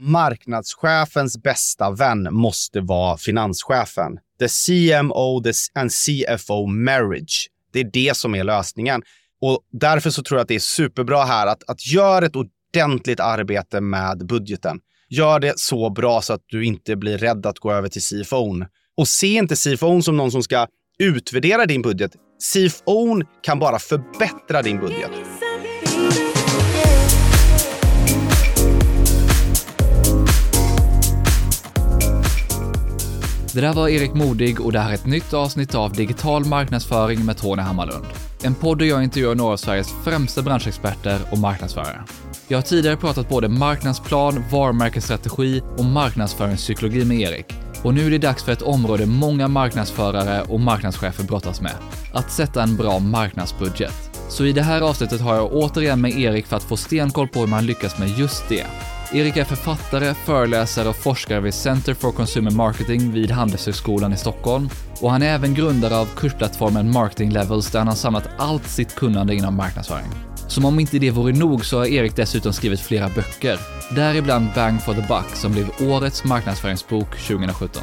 marknadschefens bästa vän måste vara finanschefen. The CMO and CFO marriage. Det är det som är lösningen. Och därför så tror jag att det är superbra här att, att göra ett ordentligt arbete med budgeten. Gör det så bra så att du inte blir rädd att gå över till CFO. Och se inte CFO som någon som ska utvärdera din budget. CFO kan bara förbättra din budget. Det där var Erik Modig och det här är ett nytt avsnitt av Digital marknadsföring med Tony Hammarlund. En podd där jag intervjuar några av Sveriges främsta branschexperter och marknadsförare. Jag har tidigare pratat både marknadsplan, varumärkesstrategi och marknadsföringspsykologi med Erik. Och nu är det dags för ett område många marknadsförare och marknadschefer brottas med. Att sätta en bra marknadsbudget. Så i det här avsnittet har jag återigen med Erik för att få stenkoll på hur man lyckas med just det. Erik är författare, föreläsare och forskare vid Center for Consumer Marketing vid Handelshögskolan i Stockholm och han är även grundare av kursplattformen Marketing Levels där han har samlat allt sitt kunnande inom marknadsföring. Som om inte det vore nog så har Erik dessutom skrivit flera böcker, däribland Bang for the Buck som blev årets marknadsföringsbok 2017.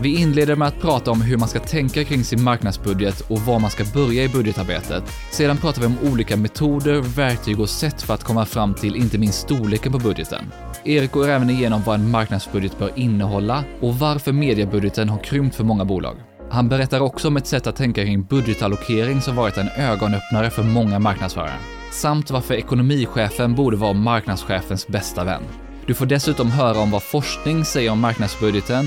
Vi inleder med att prata om hur man ska tänka kring sin marknadsbudget och var man ska börja i budgetarbetet. Sedan pratar vi om olika metoder, verktyg och sätt för att komma fram till inte minst storleken på budgeten. Erik går även igenom vad en marknadsbudget bör innehålla och varför mediebudgeten har krympt för många bolag. Han berättar också om ett sätt att tänka kring budgetallokering som varit en ögonöppnare för många marknadsförare. Samt varför ekonomichefen borde vara marknadschefens bästa vän. Du får dessutom höra om vad forskning säger om marknadsbudgeten,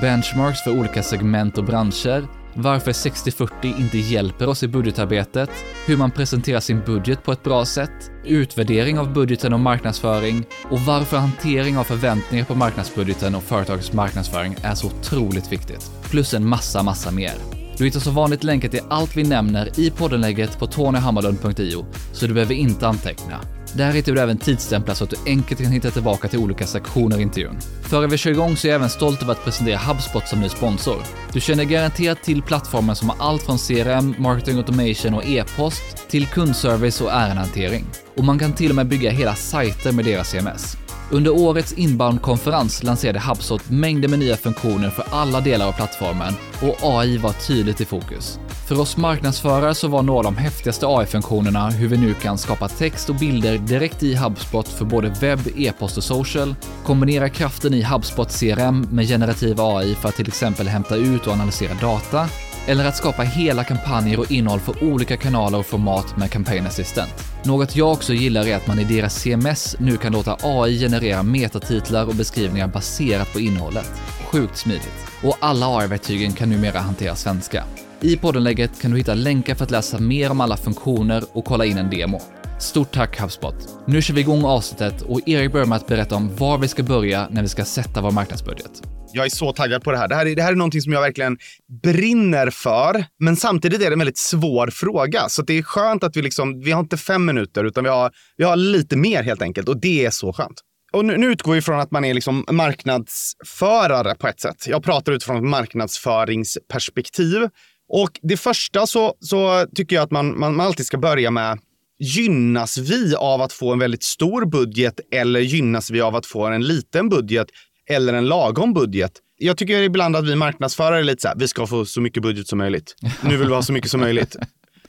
benchmarks för olika segment och branscher, varför 60-40 inte hjälper oss i budgetarbetet, hur man presenterar sin budget på ett bra sätt, utvärdering av budgeten och marknadsföring och varför hantering av förväntningar på marknadsbudgeten och företagets marknadsföring är så otroligt viktigt. Plus en massa, massa mer. Du hittar som vanligt länkar till allt vi nämner i poddenlägget på tonyhammarlund.io, så du behöver inte anteckna. Där hittar du även tidsstämplar så att du enkelt kan hitta tillbaka till olika sektioner i intervjun. Före vi kör igång så är jag även stolt över att presentera HubSpot som ny sponsor. Du känner garanterat till plattformen som har allt från CRM, marketing automation och e-post till kundservice och ärendehantering. Och man kan till och med bygga hela sajter med deras CMS. Under årets inbound-konferens lanserade HubSpot mängder med nya funktioner för alla delar av plattformen och AI var tydligt i fokus. För oss marknadsförare så var några av de häftigaste AI-funktionerna hur vi nu kan skapa text och bilder direkt i HubSpot för både webb, e-post och social, kombinera kraften i HubSpot CRM med generativ AI för att till exempel hämta ut och analysera data, eller att skapa hela kampanjer och innehåll för olika kanaler och format med Campaign Assistant. Något jag också gillar är att man i deras CMS nu kan låta AI generera metatitlar och beskrivningar baserat på innehållet. Sjukt smidigt. Och alla AI-verktygen kan numera hantera svenska. I poddenlägget kan du hitta länkar för att läsa mer om alla funktioner och kolla in en demo. Stort tack HubSpot! Nu kör vi igång avsnittet och Erik börjar med att berätta om var vi ska börja när vi ska sätta vår marknadsbudget. Jag är så taggad på det här. Det här är, det här är någonting som jag verkligen brinner för, men samtidigt är det en väldigt svår fråga. Så det är skönt att vi liksom, vi har inte fem minuter, utan vi har, vi har lite mer helt enkelt och det är så skönt. Och nu, nu utgår vi från att man är liksom marknadsförare på ett sätt. Jag pratar utifrån ett marknadsföringsperspektiv. Och det första så, så tycker jag att man, man, man alltid ska börja med Gynnas vi av att få en väldigt stor budget eller gynnas vi av att få en liten budget eller en lagom budget? Jag tycker ibland att vi marknadsförare är lite så här, vi ska få så mycket budget som möjligt. Nu vill vi ha så mycket som möjligt.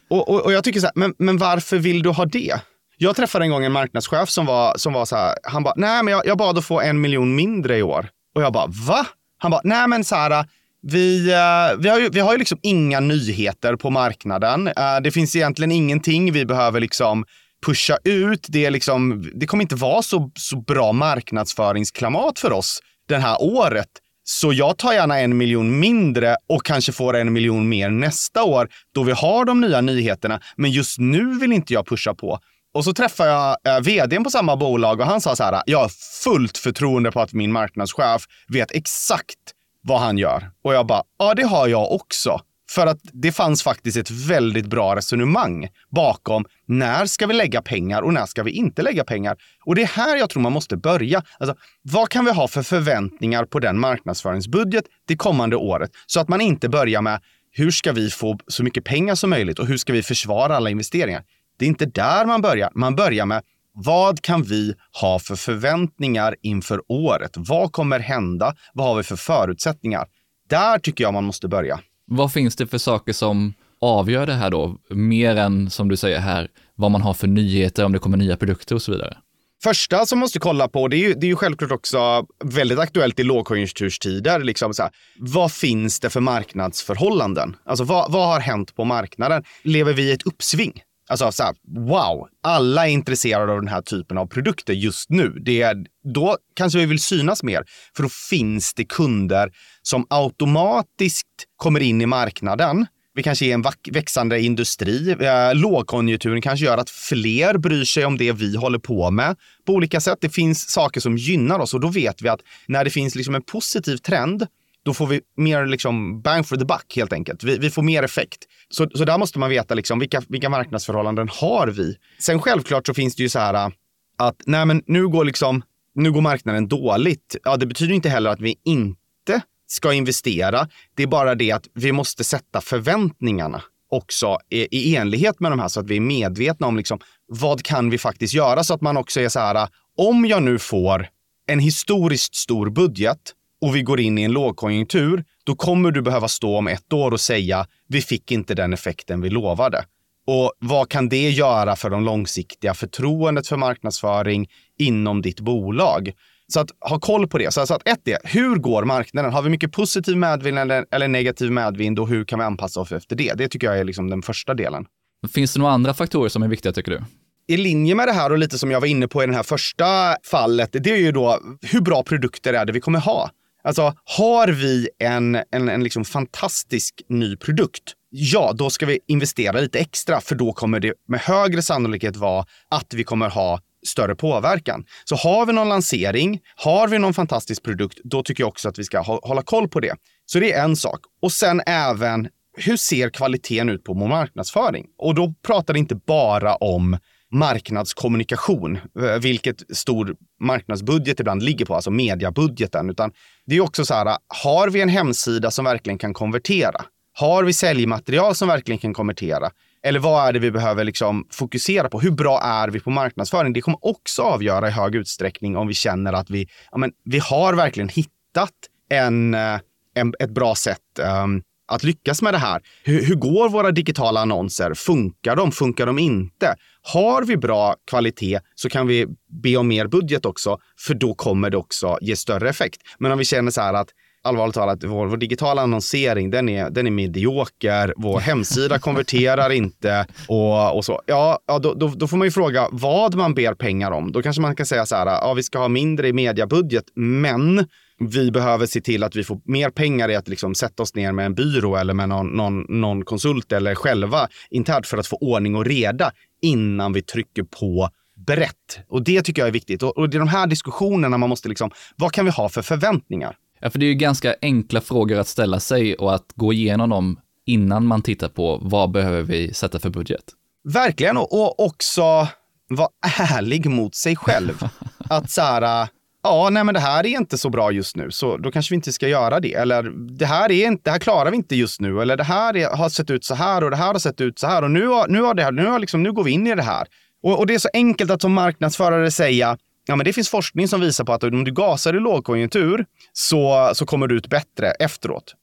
Och, och, och jag tycker så här, men, men varför vill du ha det? Jag träffade en gång en marknadschef som var, som var så här, han bara, nej men jag, jag bad att få en miljon mindre i år. Och jag bara, va? Han bara, nej men så här, vi, uh, vi, har ju, vi har ju liksom inga nyheter på marknaden. Uh, det finns egentligen ingenting vi behöver liksom pusha ut. Det, är liksom, det kommer inte vara så, så bra marknadsföringsklimat för oss det här året. Så jag tar gärna en miljon mindre och kanske får en miljon mer nästa år då vi har de nya nyheterna. Men just nu vill inte jag pusha på. Och så träffade jag eh, vdn på samma bolag och han sa så här, jag har fullt förtroende på att min marknadschef vet exakt vad han gör. Och jag bara, ja det har jag också. För att det fanns faktiskt ett väldigt bra resonemang bakom när ska vi lägga pengar och när ska vi inte lägga pengar? Och det är här jag tror man måste börja. Alltså, vad kan vi ha för förväntningar på den marknadsföringsbudget det kommande året? Så att man inte börjar med hur ska vi få så mycket pengar som möjligt och hur ska vi försvara alla investeringar? Det är inte där man börjar. Man börjar med Vad kan vi ha för förväntningar inför året? Vad kommer hända? Vad har vi för förutsättningar? Där tycker jag man måste börja. Vad finns det för saker som avgör det här då? Mer än, som du säger här, vad man har för nyheter, om det kommer nya produkter och så vidare. Första som måste kolla på, det är ju, det är ju självklart också väldigt aktuellt i lågkonjunkturstider. Liksom så här, vad finns det för marknadsförhållanden? Alltså vad, vad har hänt på marknaden? Lever vi i ett uppsving? Alltså så här, wow, alla är intresserade av den här typen av produkter just nu. Det är, då kanske vi vill synas mer, för då finns det kunder som automatiskt kommer in i marknaden vi kanske är en växande industri. Eh, lågkonjunkturen kanske gör att fler bryr sig om det vi håller på med på olika sätt. Det finns saker som gynnar oss och då vet vi att när det finns liksom en positiv trend, då får vi mer liksom bang for the buck helt enkelt. Vi, vi får mer effekt. Så, så där måste man veta liksom vilka, vilka marknadsförhållanden har vi? Sen självklart så finns det ju så här äh, att nej men nu går liksom nu går marknaden dåligt. Ja, det betyder inte heller att vi inte ska investera. Det är bara det att vi måste sätta förväntningarna också i, i enlighet med de här så att vi är medvetna om liksom, vad kan vi faktiskt göra så att man också är så här, äh, om jag nu får en historiskt stor budget och vi går in i en lågkonjunktur, då kommer du behöva stå om ett år och säga vi fick inte den effekten vi lovade. Och vad kan det göra för de långsiktiga förtroendet för marknadsföring inom ditt bolag? Så att ha koll på det. Så, att ett är, hur går marknaden? Har vi mycket positiv medvind eller, eller negativ medvind och hur kan vi anpassa oss efter det? Det tycker jag är liksom den första delen. Finns det några andra faktorer som är viktiga tycker du? i linje med det här och lite som jag var inne på i det här första fallet, det är ju då hur bra produkter är det vi kommer ha? Alltså, har vi en, en, en liksom fantastisk ny produkt, ja, då ska vi investera lite extra, för då kommer det med högre sannolikhet vara att vi kommer ha större påverkan. Så har vi någon lansering, har vi någon fantastisk produkt, då tycker jag också att vi ska hålla koll på det. Så det är en sak. Och sen även, hur ser kvaliteten ut på vår marknadsföring? Och då pratar det inte bara om marknadskommunikation, eh, vilket stor marknadsbudget ibland ligger på, alltså mediabudgeten, utan det är också så här, har vi en hemsida som verkligen kan konvertera? Har vi säljmaterial som verkligen kan konvertera? Eller vad är det vi behöver liksom fokusera på? Hur bra är vi på marknadsföring? Det kommer också avgöra i hög utsträckning om vi känner att vi, ja, men, vi har verkligen hittat en, eh, en, ett bra sätt um, att lyckas med det här. Hur, hur, går våra digitala annonser? Funkar de? Funkar de inte? Har vi bra kvalitet så kan vi be om mer budget också, för då kommer det också ge större effekt. Men om vi känner så här att allvarligt talat, vår, vår digitala annonsering, den är, den är medioker. Vår hemsida konverterar inte och, och så. Ja, ja då, då, då, får man ju fråga vad man ber pengar om. Då kanske man kan säga så här, ja, vi ska ha mindre i mediabudget, men vi behöver se till att vi får mer pengar i att liksom sätta oss ner med en byrå eller med någon, någon, någon konsult eller själva internt för att få ordning och reda innan vi trycker på brett. Och det tycker jag är viktigt. Och, och det är de här diskussionerna man måste liksom, vad kan vi ha för förväntningar? Ja, för det är ju ganska enkla frågor att ställa sig och att gå igenom dem innan man tittar på vad behöver vi sätta för budget. Verkligen, och också vara ärlig mot sig själv. att så här, ja, nej men det här är inte så bra just nu, så då kanske vi inte ska göra det. Eller det här, är inte, det här klarar vi inte just nu. Eller det här är, har sett ut så här och det här har sett ut så här. Och nu, har, nu, har det, nu, har liksom, nu går vi in i det här. Och, och det är så enkelt att som marknadsförare säga, Ja, men det finns forskning som visar på att om du gasar i lågkonjunktur så, så kommer du ut bättre efteråt.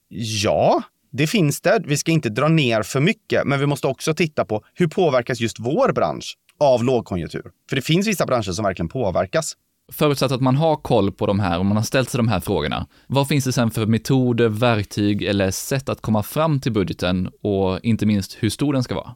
Ja, det finns det. Vi ska inte dra ner för mycket, men vi måste också titta på hur påverkas just vår bransch av lågkonjunktur? För det finns vissa branscher som verkligen påverkas. Förutsatt att man har koll på de här och man har ställt sig de här frågorna, vad finns det sen för metoder, verktyg eller sätt att komma fram till budgeten och inte minst hur stor den ska vara?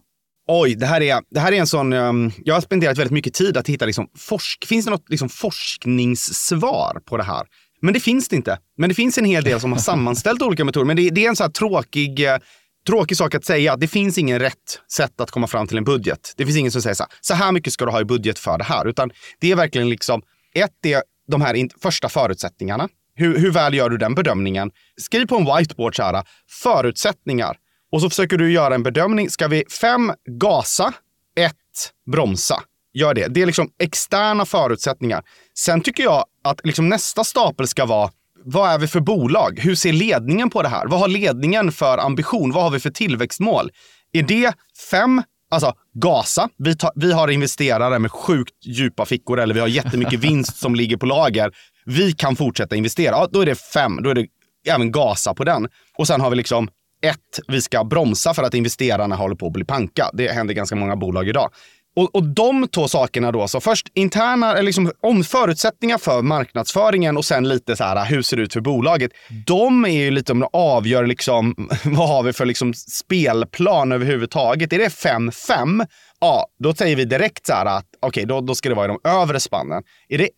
Oj, det här är, det här är en sån... Um, jag har spenderat väldigt mycket tid att hitta, liksom, forsk, finns det något liksom, forskningssvar på det här? Men det finns det inte. Men det finns en hel del som har sammanställt olika metoder. Men det, det är en sån här tråkig, eh, tråkig sak att säga. Det finns ingen rätt sätt att komma fram till en budget. Det finns ingen som säger så här, så här mycket ska du ha i budget för det här. Utan det är verkligen liksom, ett är de här in, första förutsättningarna. Hur, hur väl gör du den bedömningen? Skriv på en whiteboard så här, förutsättningar. Och så försöker du göra en bedömning. Ska vi fem gasa, ett bromsa? Gör det. Det är liksom externa förutsättningar. Sen tycker jag att liksom nästa stapel ska vara vad är vi för bolag? Hur ser ledningen på det här? Vad har ledningen för ambition? Vad har vi för tillväxtmål? Är det fem Alltså gasa. Vi, tar, vi har investerare med sjukt djupa fickor eller vi har jättemycket vinst som ligger på lager. Vi kan fortsätta investera. Ja, då är det fem. Då är det även gasa på den. Och sen har vi liksom ett, vi ska bromsa för att investerarna håller på att bli panka. Det händer ganska många bolag idag. Och, och de två sakerna då, så först interna, liksom om förutsättningar för marknadsföringen och sen lite så här, hur ser det ut för bolaget? De är ju lite om de avgör liksom, vad har vi för liksom spelplan överhuvudtaget. Är det 5-5? Ja, då säger vi direkt så här att okej, okay, då, då ska det vara i de övre spannen. Är det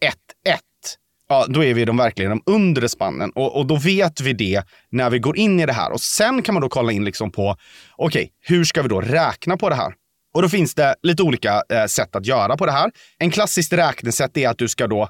1-1? ja, då är vi de verkligen de undre spannen. Och, och, då vet vi det när vi går in i det här. Och sen kan man då kolla in liksom på, okej, okay, hur ska vi då räkna på det här? Och då finns det lite olika eh, sätt att göra på det här. En klassiskt räknesätt är att du ska då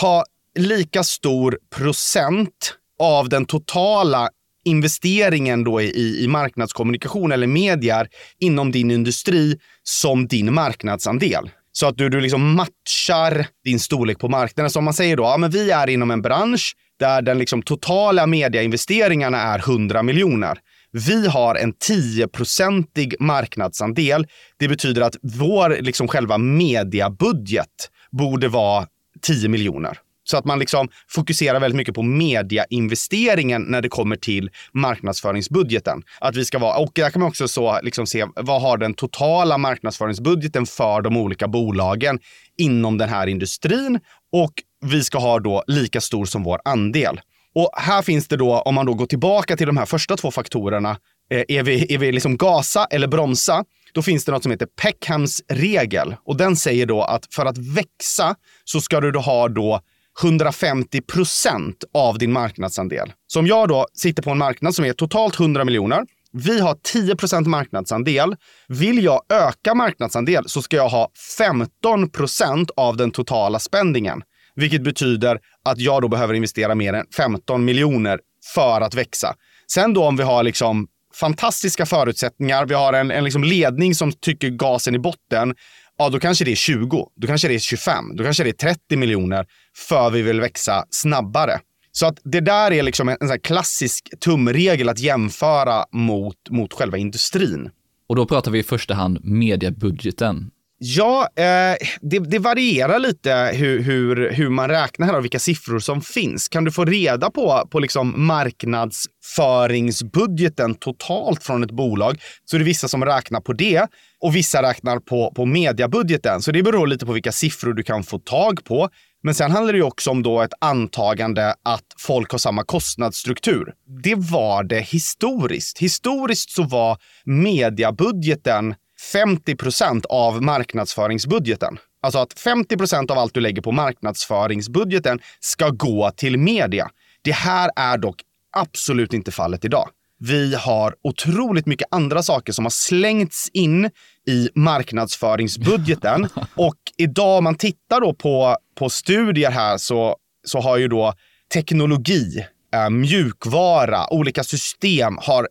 ha lika stor procent av den totala investeringen då i, i marknadskommunikation eller medier inom din industri som din marknadsandel. Så att du, du liksom matchar din storlek på marknaden. Så om man säger då, ja men vi är inom en bransch där den liksom totala mediainvesteringarna är 100 miljoner. Vi har en 10-procentig marknadsandel. Det betyder att vår liksom själva mediabudget borde vara 10 miljoner. Så att man liksom fokuserar väldigt mycket på mediainvesteringen när det kommer till marknadsföringsbudgeten. Att vi ska vara, och där kan man också så liksom se vad har den totala marknadsföringsbudgeten för de olika bolagen inom den här industrin och vi ska ha då lika stor som vår andel. Och här finns det då, om man då går tillbaka till de här första två faktorerna, eh, är vi, är vi liksom gasa eller bromsa? Då finns det något som heter Peckhams regel och den säger då att för att växa så ska du då ha då 150 procent av din marknadsandel. Så om jag då sitter på en marknad som är totalt 100 miljoner, vi har 10 procent marknadsandel. Vill jag öka marknadsandel så ska jag ha 15 procent av den totala spendingen. Vilket betyder att jag då behöver investera mer än 15 miljoner för att växa. Sen då om vi har liksom fantastiska förutsättningar, vi har en, en liksom ledning som tycker gasen i botten, ja då kanske det är 20, då kanske det är 25, då kanske det är 30 miljoner för vi vill växa snabbare. Så att det där är liksom en, en klassisk tumregel att jämföra mot, mot själva industrin. Och då pratar vi i första hand mediebudgeten. Ja, eh, det, det, varierar lite hur, hur, hur man räknar här och vilka siffror som finns. Kan du få reda på, på liksom marknadsföringsbudgeten totalt från ett bolag så är det vissa som räknar på det och vissa räknar på, på mediabudgeten. Så det beror lite på vilka siffror du kan få tag på. Men sen handlar det ju också om då ett antagande att folk har samma kostnadsstruktur. Det var det historiskt. Historiskt så var mediabudgeten 50 procent av marknadsföringsbudgeten. Alltså att 50 procent av allt du lägger på marknadsföringsbudgeten ska gå till media. Det här är dock absolut inte fallet idag. Vi har otroligt mycket andra saker som har slängts in i marknadsföringsbudgeten. Och idag om man tittar då på, på studier här så, så har ju då teknologi, eh, mjukvara, olika system har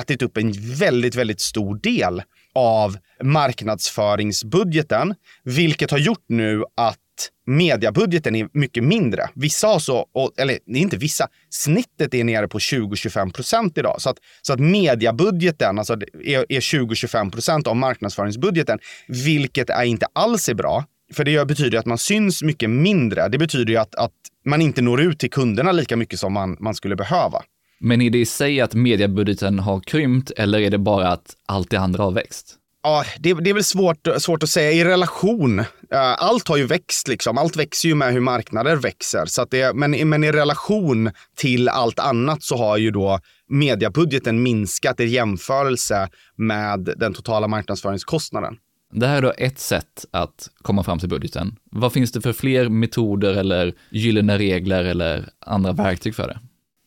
ätit upp en väldigt, väldigt stor del av marknadsföringsbudgeten, vilket har gjort nu att mediabudgeten är mycket mindre. Vissa har så, eller inte vissa, snittet är nere på 20-25 procent idag. Så att, så att mediabudgeten alltså är, är 20-25 procent av marknadsföringsbudgeten, vilket är inte alls är bra. För det betyder att man syns mycket mindre. Det betyder ju att, att man inte når ut till kunderna lika mycket som man, man skulle behöva. Men är det i sig att mediebudgeten har krympt eller är det bara att allt det andra har växt? Ja, det, det är väl svårt, svårt att säga. I relation, allt har ju växt liksom. Allt växer ju med hur marknader växer. Så att det, men, men i relation till allt annat så har ju då mediebudgeten minskat i jämförelse med den totala marknadsföringskostnaden. Det här är då ett sätt att komma fram till budgeten. Vad finns det för fler metoder eller gyllene regler eller andra verktyg för det?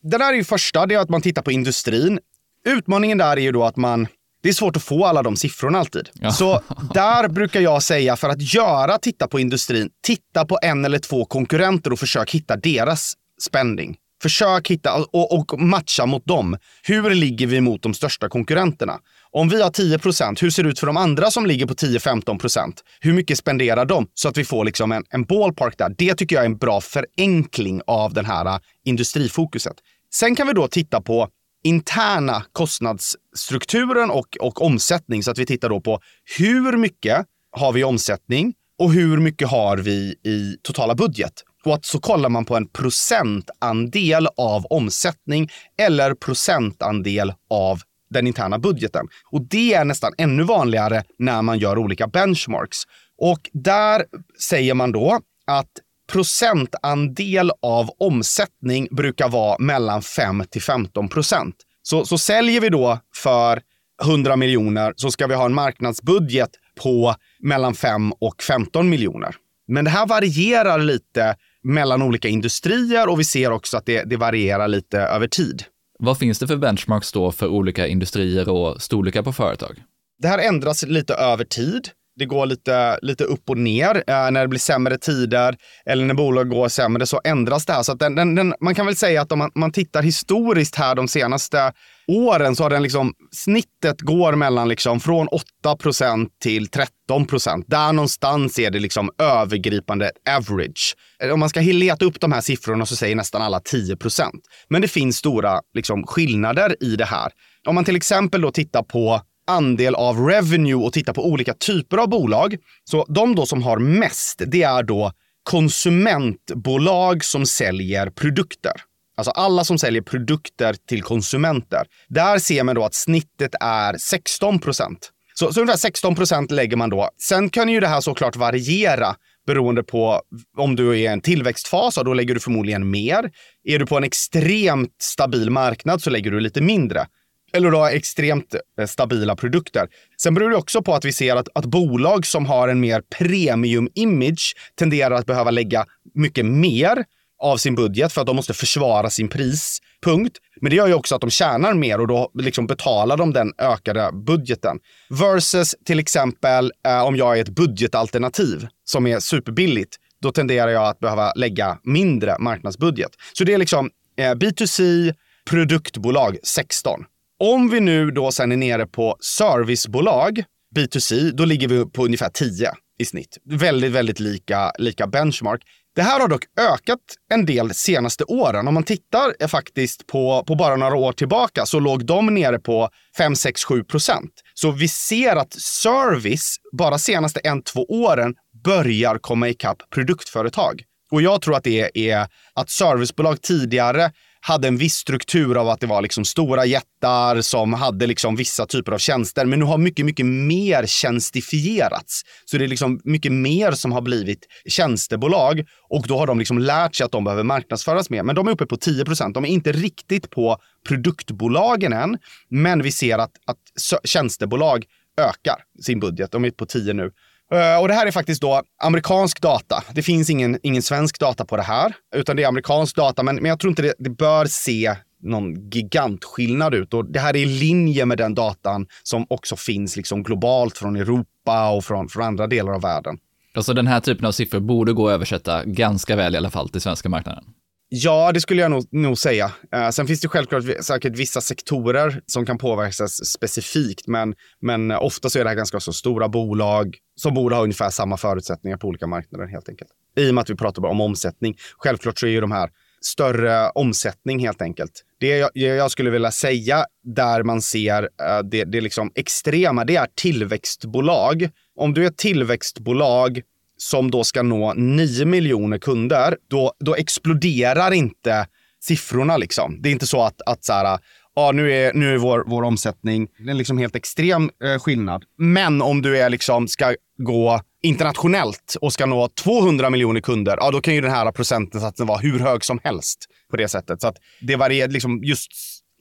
Det där är ju första, det är att man tittar på industrin. Utmaningen där är ju då att man det är svårt att få alla de siffrorna alltid. Ja. Så där brukar jag säga, för att göra titta på industrin, titta på en eller två konkurrenter och försök hitta deras spending. Försök hitta och, och, matcha mot dem. Hur ligger vi mot de största konkurrenterna? Om vi har 10% hur ser det ut för de andra som ligger på 10-15% Hur mycket spenderar de? Så att vi får liksom en, en ballpark där. Det tycker jag är en bra förenkling av den här industrifokuset. Sen kan vi då titta på interna kostnadsstrukturen och, och omsättning. Så att vi tittar då på hur mycket har vi i omsättning och hur mycket har vi i totala budget. Och att så kollar man på en procentandel av omsättning eller procentandel av den interna budgeten. Och det är nästan ännu vanligare när man gör olika benchmarks. Och där säger man då att procentandel av omsättning brukar vara mellan 5 till 15 procent. Så, så säljer vi då för 100 miljoner så ska vi ha en marknadsbudget på mellan 5 och 15 miljoner. Men det här varierar lite mellan olika industrier och vi ser också att det, det varierar lite över tid. Vad finns det för benchmarks då för olika industrier och storlekar på företag? Det här ändras lite över tid. Det går lite, lite upp och ner. Eh, när det blir sämre tider eller när bolag går sämre så ändras det här. Så den, den, den, man kan väl säga att om man, man, tittar historiskt här de senaste åren så har den liksom, snittet går mellan liksom från 8% till 13 procent. Där någonstans är det liksom övergripande average. Eh, om man ska leta upp de här siffrorna så säger nästan alla 10 procent. Men det finns stora liksom, skillnader i det här. Om man till exempel då tittar på andel av revenue och tittar på olika typer av bolag. Så de då som har mest, det är då konsumentbolag som säljer produkter. Alltså alla som säljer produkter till konsumenter. Där ser man då att snittet är 16 procent. Så, så ungefär 16 procent lägger man då. Sen kan ju det här såklart variera beroende på om du är i en tillväxtfas, då lägger du förmodligen mer. Är du på en extremt stabil marknad så lägger du lite mindre eller då extremt eh, stabila produkter. Sen beror det också på att vi ser att, att bolag som har en mer premium-image tenderar att behöva lägga mycket mer av sin budget för att de måste försvara sin prispunkt. Men det gör ju också att de tjänar mer och då liksom betalar de den ökade budgeten. Versus till exempel eh, om jag är ett budgetalternativ som är superbilligt, då tenderar jag att behöva lägga mindre marknadsbudget. Så det är liksom eh, B2C, produktbolag 16. Om vi nu då sen är nere på servicebolag, B2C, då ligger vi på ungefär 10 i snitt. Väldigt, väldigt lika, lika benchmark. Det här har dock ökat en del senaste åren. Om man tittar eh, faktiskt på, på bara några år tillbaka så låg de nere på 5, 6, 7 procent. Så vi ser att service bara senaste en, två åren börjar komma ikapp produktföretag. Och jag tror att det är att servicebolag tidigare hade en viss struktur av att det var liksom stora jättar som hade liksom vissa typer av tjänster. Men nu har mycket, mycket mer tjänstifierats. Så det är liksom mycket mer som har blivit tjänstebolag och då har de liksom lärt sig att de behöver marknadsföras mer. Men de är uppe på 10 procent. De är inte riktigt på produktbolagen än, men vi ser att, att tjänstebolag ökar sin budget. De är på 10 nu. Eh, och det här är faktiskt då amerikansk data. Det finns ingen, ingen svensk data på det här, utan det är amerikansk data. Men, men jag tror inte det, det bör se någon gigantskillnad ut. Och det här är i linje med den datan som också finns liksom globalt från Europa och från, från andra delar av världen. Alltså den här typen av siffror borde gå att översätta ganska väl i alla fall till svenska marknaden. Ja, det skulle jag nog, nog säga. Eh, sen finns det självklart säkert vissa sektorer som kan påverkas specifikt, men, men ofta så är det här ganska så stora bolag som borde ha ungefär samma förutsättningar på olika marknader helt enkelt. I och med att vi pratar bara om omsättning. Självklart så är ju de här större omsättning helt enkelt. Det jag, jag skulle vilja säga där man ser eh, det, det liksom extrema, det är tillväxtbolag. Om du är ett tillväxtbolag som då ska nå 9 miljoner kunder, då, då exploderar inte siffrorna. Liksom. Det är inte så att, att så här, ja, nu är, nu är vår, vår omsättning en liksom helt extrem eh, skillnad. Men om du är liksom, ska gå internationellt och ska nå 200 miljoner kunder, ja, då kan ju den här procentsatsen vara hur hög som helst på det sättet. Så att det varierar liksom just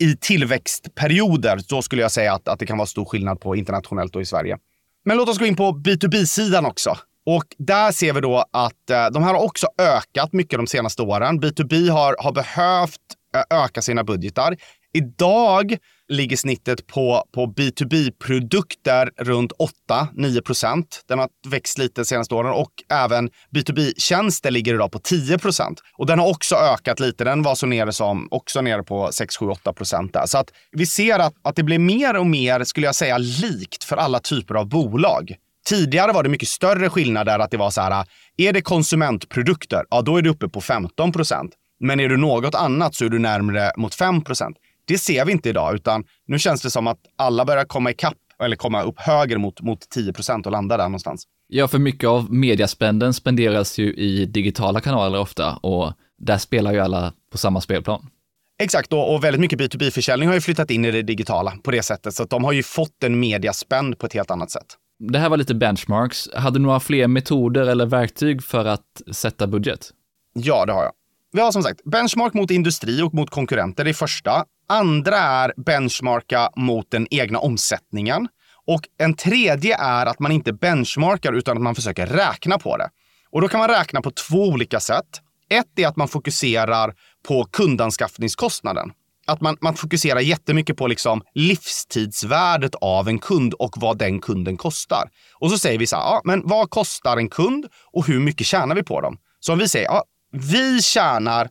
i tillväxtperioder, då skulle jag säga att, att det kan vara stor skillnad på internationellt och i Sverige. Men låt oss gå in på B2B-sidan också. Och där ser vi då att eh, de här har också ökat mycket de senaste åren. B2B har, har behövt eh, öka sina budgetar. Idag ligger snittet på, på B2B-produkter runt 8-9 procent. Den har växt lite de senaste åren och även B2B-tjänster ligger idag på 10 procent. Och den har också ökat lite. Den var så nere som också nere på 6, 7, 8 procent. Så att vi ser att, att det blir mer och mer, skulle jag säga, likt för alla typer av bolag. Tidigare var det mycket större skillnader att det var så här, är det konsumentprodukter, ja då är du uppe på 15 procent. Men är du något annat så är du närmare mot 5 procent. Det ser vi inte idag, utan nu känns det som att alla börjar komma ikapp eller komma upp högre mot, mot 10 procent och landa där någonstans. Ja, för mycket av mediaspänden spenderas ju i digitala kanaler ofta och där spelar ju alla på samma spelplan. Exakt, och, och väldigt mycket B2B-försäljning har ju flyttat in i det digitala på det sättet, så att de har ju fått en mediaspänd på ett helt annat sätt. Det här var lite benchmarks. Hade du några fler metoder eller verktyg för att sätta budget? Ja, det har jag. Vi har som sagt benchmark mot industri och mot konkurrenter, det är första. Andra är benchmarka mot den egna omsättningen. Och en tredje är att man inte benchmarkar utan att man försöker räkna på det. Och då kan man räkna på två olika sätt. Ett är att man fokuserar på kundanskaffningskostnaden. Att man, man fokuserar jättemycket på liksom livstidsvärdet av en kund och vad den kunden kostar. Och så säger vi så här, ja, men vad kostar en kund och hur mycket tjänar vi på dem? Så om vi säger, ja, vi tjänar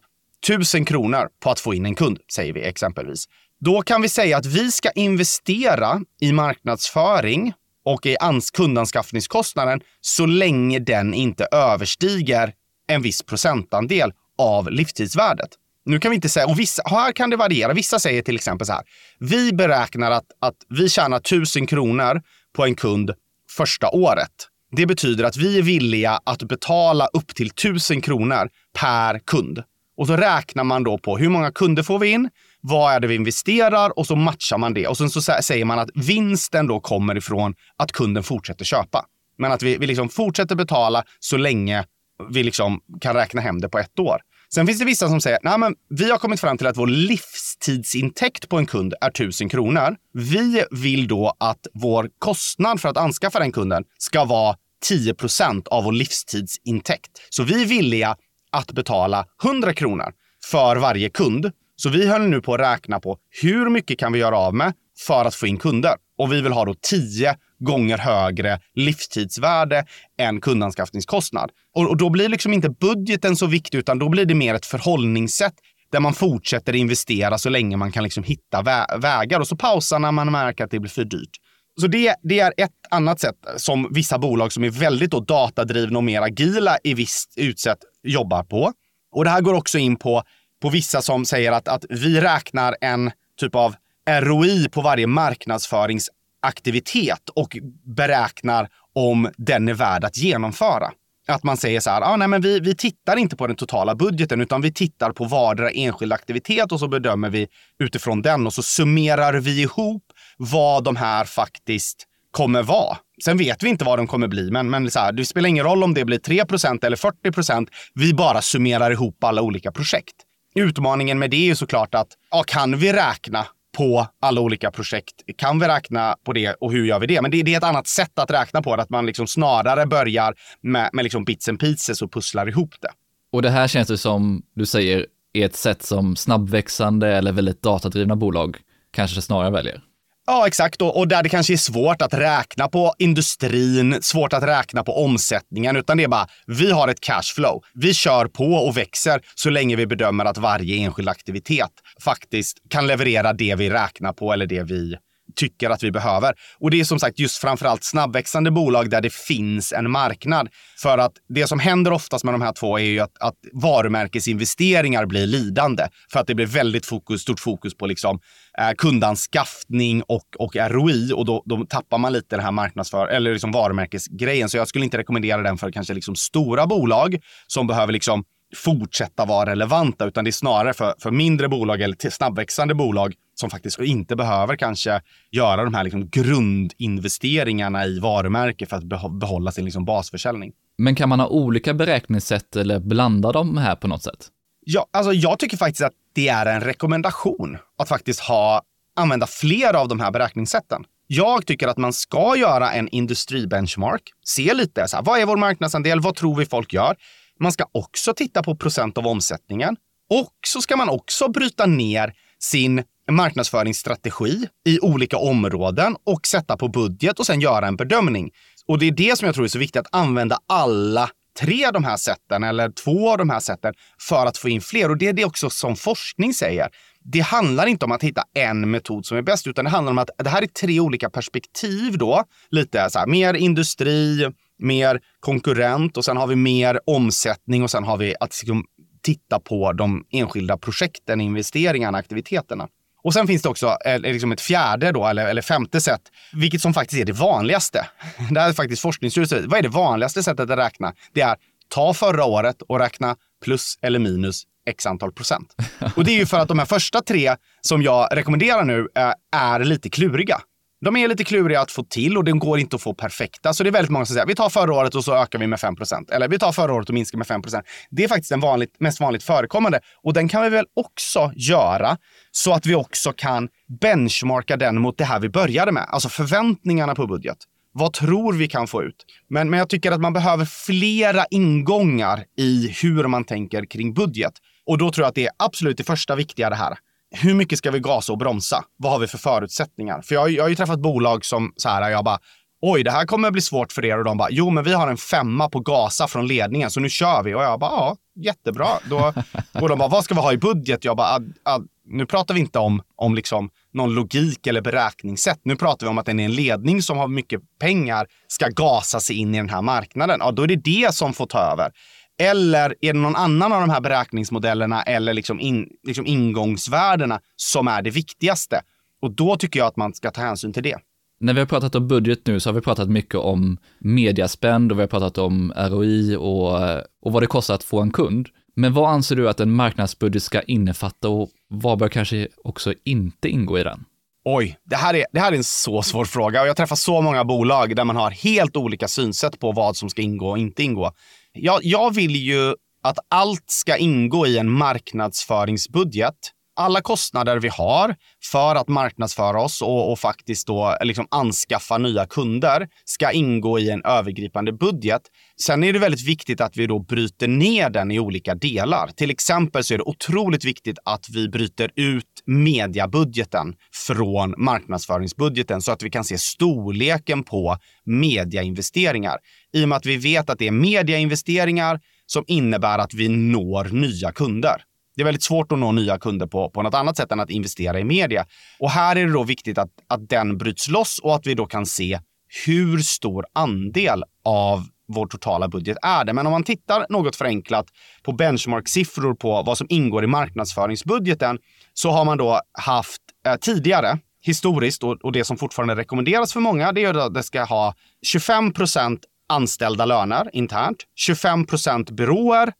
tusen kronor på att få in en kund, säger vi exempelvis. Då kan vi säga att vi ska investera i marknadsföring och i kundanskaffningskostnaden så länge den inte överstiger en viss procentandel av livstidsvärdet. Nu kan vi inte säga, och vissa, här kan det variera. Vissa säger till exempel så här. Vi beräknar att, att vi tjänar 1000 kronor på en kund första året. Det betyder att vi är villiga att betala upp till 1000 kronor per kund. Och så räknar man då på hur många kunder får vi in? Vad är det vi investerar? Och så matchar man det. Och sen så säger man att vinsten då kommer ifrån att kunden fortsätter köpa. Men att vi, vi liksom fortsätter betala så länge vi liksom kan räkna hem det på ett år. Sen finns det vissa som säger, nej men vi har kommit fram till att vår livstidsintäkt på en kund är 1000 kronor. Vi vill då att vår kostnad för att anskaffa den kunden ska vara 10 procent av vår livstidsintäkt. Så vi är villiga att betala 100 kronor för varje kund. Så vi höll nu på att räkna på hur mycket kan vi göra av med för att få in kunder? Och vi vill ha då 10 gånger högre livstidsvärde än kundanskaffningskostnad. Och, och då blir liksom inte budgeten så viktig, utan då blir det mer ett förhållningssätt där man fortsätter investera så länge man kan liksom hitta vä vägar och så pausar när man märker att det blir för dyrt. Så det, det, är ett annat sätt som vissa bolag som är väldigt då datadrivna och mer agila i visst utsätt jobbar på. Och det här går också in på, på vissa som säger att, att vi räknar en typ av ROI på varje marknadsförings aktivitet och beräknar om den är värd att genomföra. Att man säger så här, ah, nej, men vi, vi tittar inte på den totala budgeten utan vi tittar på vardera enskild aktivitet och så bedömer vi utifrån den och så summerar vi ihop vad de här faktiskt kommer vara. Sen vet vi inte vad de kommer bli, men, men så här, det spelar ingen roll om det blir 3% eller 40% Vi bara summerar ihop alla olika projekt. Utmaningen med det är ju såklart att ja, kan vi räkna på alla olika projekt. Kan vi räkna på det och hur gör vi det? Men det, det är ett annat sätt att räkna på det, att man liksom snarare börjar med, med liksom bits and pieces och pusslar ihop det. Och det här känns det som du säger är ett sätt som snabbväxande eller väldigt datadrivna bolag kanske snarare väljer. Ja, exakt. Och, där det kanske är svårt att räkna på industrin, svårt att räkna på omsättningen, utan det är bara vi har ett cashflow. Vi kör på och växer så länge vi bedömer att varje enskild aktivitet faktiskt kan leverera det vi räknar på eller det vi tycker att vi behöver. Och det är som sagt just framförallt snabbväxande bolag där det finns en marknad. För att det som händer oftast med de här två är ju att, att varumärkesinvesteringar blir lidande. För att det blir väldigt fokus, stort fokus på liksom, eh, kundanskaffning och, och ROI och då, då tappar man lite den här marknadsför eller liksom varumärkesgrejen. Så jag skulle inte rekommendera den för kanske liksom stora bolag som behöver liksom fortsätta vara relevanta, utan det är snarare för, för mindre bolag eller snabbväxande bolag som faktiskt inte behöver kanske göra de här liksom grundinvesteringarna i varumärke för att behålla sin liksom basförsäljning. Men kan man ha olika beräkningssätt eller blanda dem här på något sätt? Ja, alltså jag tycker faktiskt att det är en rekommendation att faktiskt ha, använda fler av de här beräkningssätten. Jag tycker att man ska göra en industribenchmark. Se lite, så här, vad är vår marknadsandel? Vad tror vi folk gör? Man ska också titta på procent av omsättningen. Och så ska man också bryta ner sin marknadsföringsstrategi i olika områden och sätta på budget och sen göra en bedömning. Och det är det som jag tror är så viktigt, att använda alla tre av de här sätten eller två av de här sätten för att få in fler. Och det är det också som forskning säger. Det handlar inte om att hitta en metod som är bäst, utan det handlar om att det här är tre olika perspektiv då. Lite så här, mer industri, mer konkurrent och sen har vi mer omsättning och sen har vi att liksom titta på de enskilda projekten, investeringarna, aktiviteterna. Och sen finns det också eh, liksom ett fjärde då, eller, eller femte sätt, vilket som faktiskt är det vanligaste. Det här är faktiskt forskningshuset. Vad är det vanligaste sättet att räkna? Det är ta förra året och räkna plus eller minus x antal procent. Och det är ju för att de här första tre som jag rekommenderar nu är, är lite kluriga. De är lite kluriga att få till och de går inte att få perfekta. Så det är väldigt många som säger vi tar förra året och så ökar vi med 5% Eller vi tar förra året och minskar med 5% Det är faktiskt den vanligt, mest vanligt förekommande. Och den kan vi väl också göra så att vi också kan benchmarka den mot det här vi började med. Alltså förväntningarna på budget. Vad tror vi kan få ut? Men, men jag tycker att man behöver flera ingångar i hur man tänker kring budget. Och då tror jag att det är absolut det första viktiga det här hur mycket ska vi gasa och bromsa? Vad har vi för förutsättningar? För jag, jag har ju träffat bolag som så här, jag bara, oj, det här kommer bli svårt för er. Och de bara, jo, men vi har en femma på gasa från ledningen, så nu kör vi. Och jag bara, ja, jättebra. Då, och de bara, vad ska vi ha i budget? Jag bara, ad, ad, nu pratar vi inte om, om liksom någon logik eller beräkningssätt. Nu pratar vi om att är en ledning som har mycket pengar ska gasa sig in i den här marknaden. Ja, då är det det som får ta över. Eller är det någon annan av de här beräkningsmodellerna eller liksom, in, liksom ingångsvärdena som är det viktigaste? Och då tycker jag att man ska ta hänsyn till det. När vi har pratat om budget nu så har vi pratat mycket om mediaspänd och vi har pratat om ROI och, och vad det kostar att få en kund. Men vad anser du att en marknadsbudget ska innefatta och vad bör kanske också inte ingå i den? Oj, det här, är, det här är en så svår fråga och jag träffar så många bolag där man har helt olika synsätt på vad som ska ingå och inte ingå. Jag, jag vill ju att allt ska ingå i en marknadsföringsbudget. Alla kostnader vi har för att marknadsföra oss och, och faktiskt då liksom anskaffa nya kunder ska ingå i en övergripande budget. Sen är det väldigt viktigt att vi då bryter ner den i olika delar. Till exempel så är det otroligt viktigt att vi bryter ut mediabudgeten från marknadsföringsbudgeten så att vi kan se storleken på mediainvesteringar. I och med att vi vet att det är mediainvesteringar som innebär att vi når nya kunder. Det är väldigt svårt att nå nya kunder på, på något annat sätt än att investera i media. Och här är det då viktigt att, att den bryts loss och att vi då kan se hur stor andel av vår totala budget är det. Men om man tittar något förenklat på benchmark-siffror på vad som ingår i marknadsföringsbudgeten så har man då haft eh, tidigare historiskt och, och, det som fortfarande rekommenderas för många, det är att det ska ha 25 procent anställda löner internt, 25 procent byråer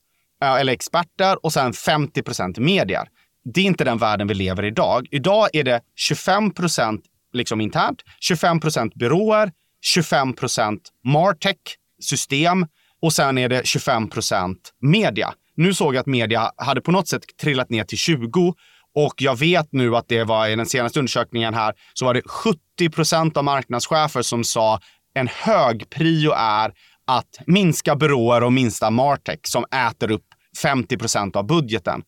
eh, eller experter och sen 50 procent medier. Det är inte den världen vi lever i idag. Idag är det 25 procent liksom internt, 25 procent byråer, 25 procent martech, system och sen är det 25 procent media. Nu såg jag att media hade på något sätt trillat ner till 20 och jag vet nu att det var i den senaste undersökningen här så var det 70 procent av marknadschefer som sa en hög prio är att minska byråer och minsta Martech som äter upp 50 procent av budgeten.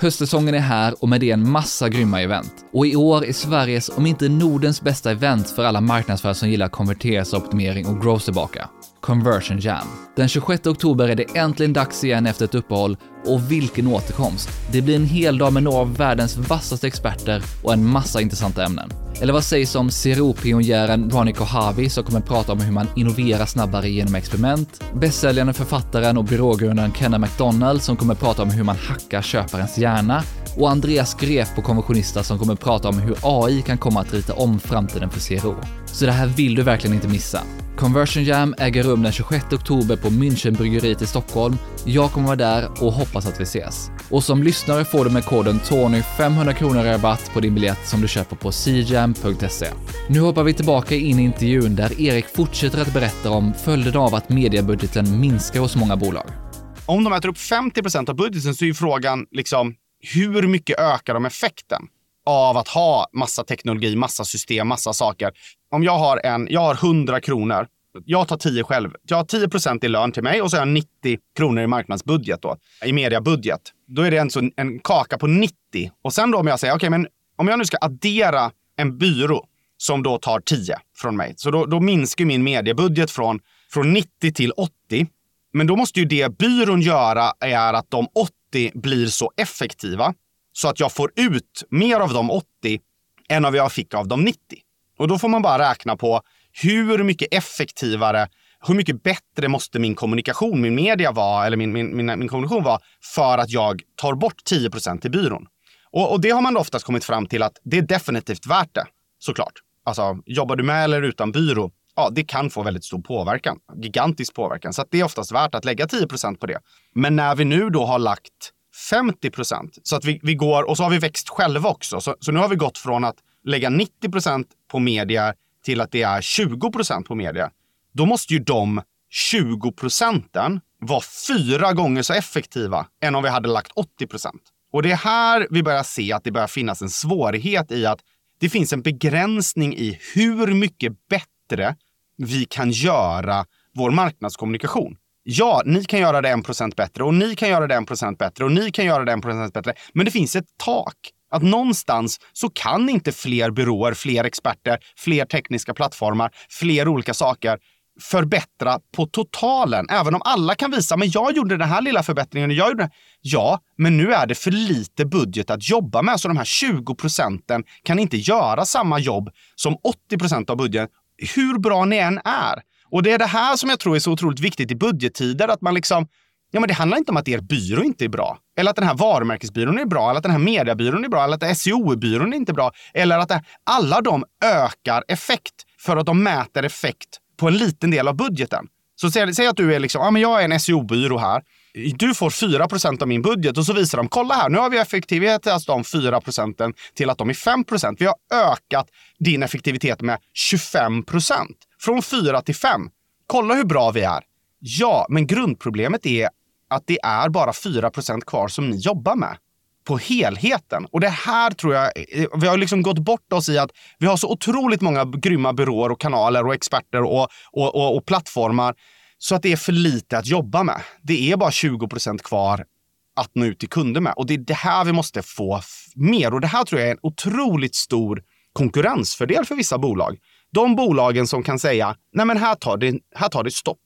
Höstsäsongen är här och med det en massa grymma event. Och i år är Sveriges, om inte Nordens bästa event för alla marknadsförare som gillar konverteringsoptimering och growth tillbaka. Conversion Jam. Den 26 oktober är det äntligen dags igen efter ett uppehåll och vilken återkomst! Det blir en hel dag med några av världens vassaste experter och en massa intressanta ämnen. Eller vad sägs om CRO-pionjären Ronny Kohavi som kommer prata om hur man innoverar snabbare genom experiment, bästsäljande författaren och byrågrundaren Kenna McDonald som kommer prata om hur man hackar köparens hjärna och Andreas Gref på Konventionista som kommer prata om hur AI kan komma att rita om framtiden för CRO. Så det här vill du verkligen inte missa. Conversion Jam äger rum den 26 oktober på Münchenbryggeriet i Stockholm. Jag kommer vara där och hoppas att vi ses. Och som lyssnare får du med koden TONY 500 kronor rabatt på din biljett som du köper på cjam.se. Nu hoppar vi tillbaka in i intervjun där Erik fortsätter att berätta om följderna av att mediebudgeten minskar hos många bolag. Om de äter upp 50% av budgeten så är ju frågan liksom hur mycket ökar de effekten av att ha massa teknologi, massa system, massa saker? Om jag har, en, jag har 100 kronor, jag tar 10 själv. Jag har 10 procent i lön till mig och så har jag 90 kronor i marknadsbudget då, i mediabudget. Då är det alltså en, en kaka på 90. Och sen då om jag säger, okej, okay, men om jag nu ska addera en byrå som då tar 10 från mig, så då, då minskar min mediebudget från, från 90 till 80. Men då måste ju det byrån göra är att de 80 80 blir så effektiva så att jag får ut mer av de 80 än av jag fick av de 90. Och då får man bara räkna på hur mycket effektivare hur mycket bättre måste min kommunikation, min media vara, eller min, min, min, min kommunikation vara för att jag tar bort 10 till byrån? Och, och det har man oftast kommit fram till att det är definitivt värt det, såklart. Alltså, jobbar du med eller utan byrå, ja, det kan få väldigt stor påverkan. Gigantisk påverkan. Så det är oftast värt att lägga 10% på det. Men när vi nu då har lagt 50 så att vi, vi går, och så har vi växt själva också. Så, så nu har vi gått från att lägga 90 procent på media till att det är 20 procent på media. Då måste ju de 20 procenten vara fyra gånger så effektiva än om vi hade lagt 80 procent. Och det är här vi börjar se att det börjar finnas en svårighet i att det finns en begränsning i hur mycket bättre vi kan göra vår marknadskommunikation. Ja, ni kan göra det en procent bättre och ni kan göra det en procent bättre och ni kan göra det en procent bättre. Men det finns ett tak. Att någonstans så kan inte fler byråer, fler experter, fler tekniska plattformar, fler olika saker förbättra på totalen. Även om alla kan visa, men jag gjorde den här lilla förbättringen och jag gjorde den. Ja, men nu är det för lite budget att jobba med, så de här 20 procenten kan inte göra samma jobb som 80 procent av budgeten, hur bra ni än är. Och det är det här som jag tror är så otroligt viktigt i budgettider, att man liksom Ja, men det handlar inte om att er byrå inte är bra. Eller att den här varumärkesbyrån är bra, eller att den här mediebyrån är bra, eller att SEO-byrån är inte bra. Eller att det, alla de ökar effekt för att de mäter effekt på en liten del av budgeten. Så säg, säg att du är liksom, ja men jag är en SEO-byrå här. Du får 4% av min budget och så visar de, kolla här, nu har vi effektivitet alltså de 4 procenten till att de är 5% Vi har ökat din effektivitet med 25 från 4 till 5. Kolla hur bra vi är. Ja, men grundproblemet är att det är bara 4% kvar som ni jobbar med på helheten. Och det här tror jag, eh, vi har liksom gått bort oss i att vi har så otroligt många grymma byråer och kanaler och experter och, och, och, och plattformar så att det är för lite att jobba med. Det är bara 20% kvar att nå ut till kunder med. Och det är det här vi måste få mer. Och det här tror jag är en otroligt stor konkurrensfördel för vissa bolag. De bolagen som kan säga, nej men här tar det, här tar det stopp.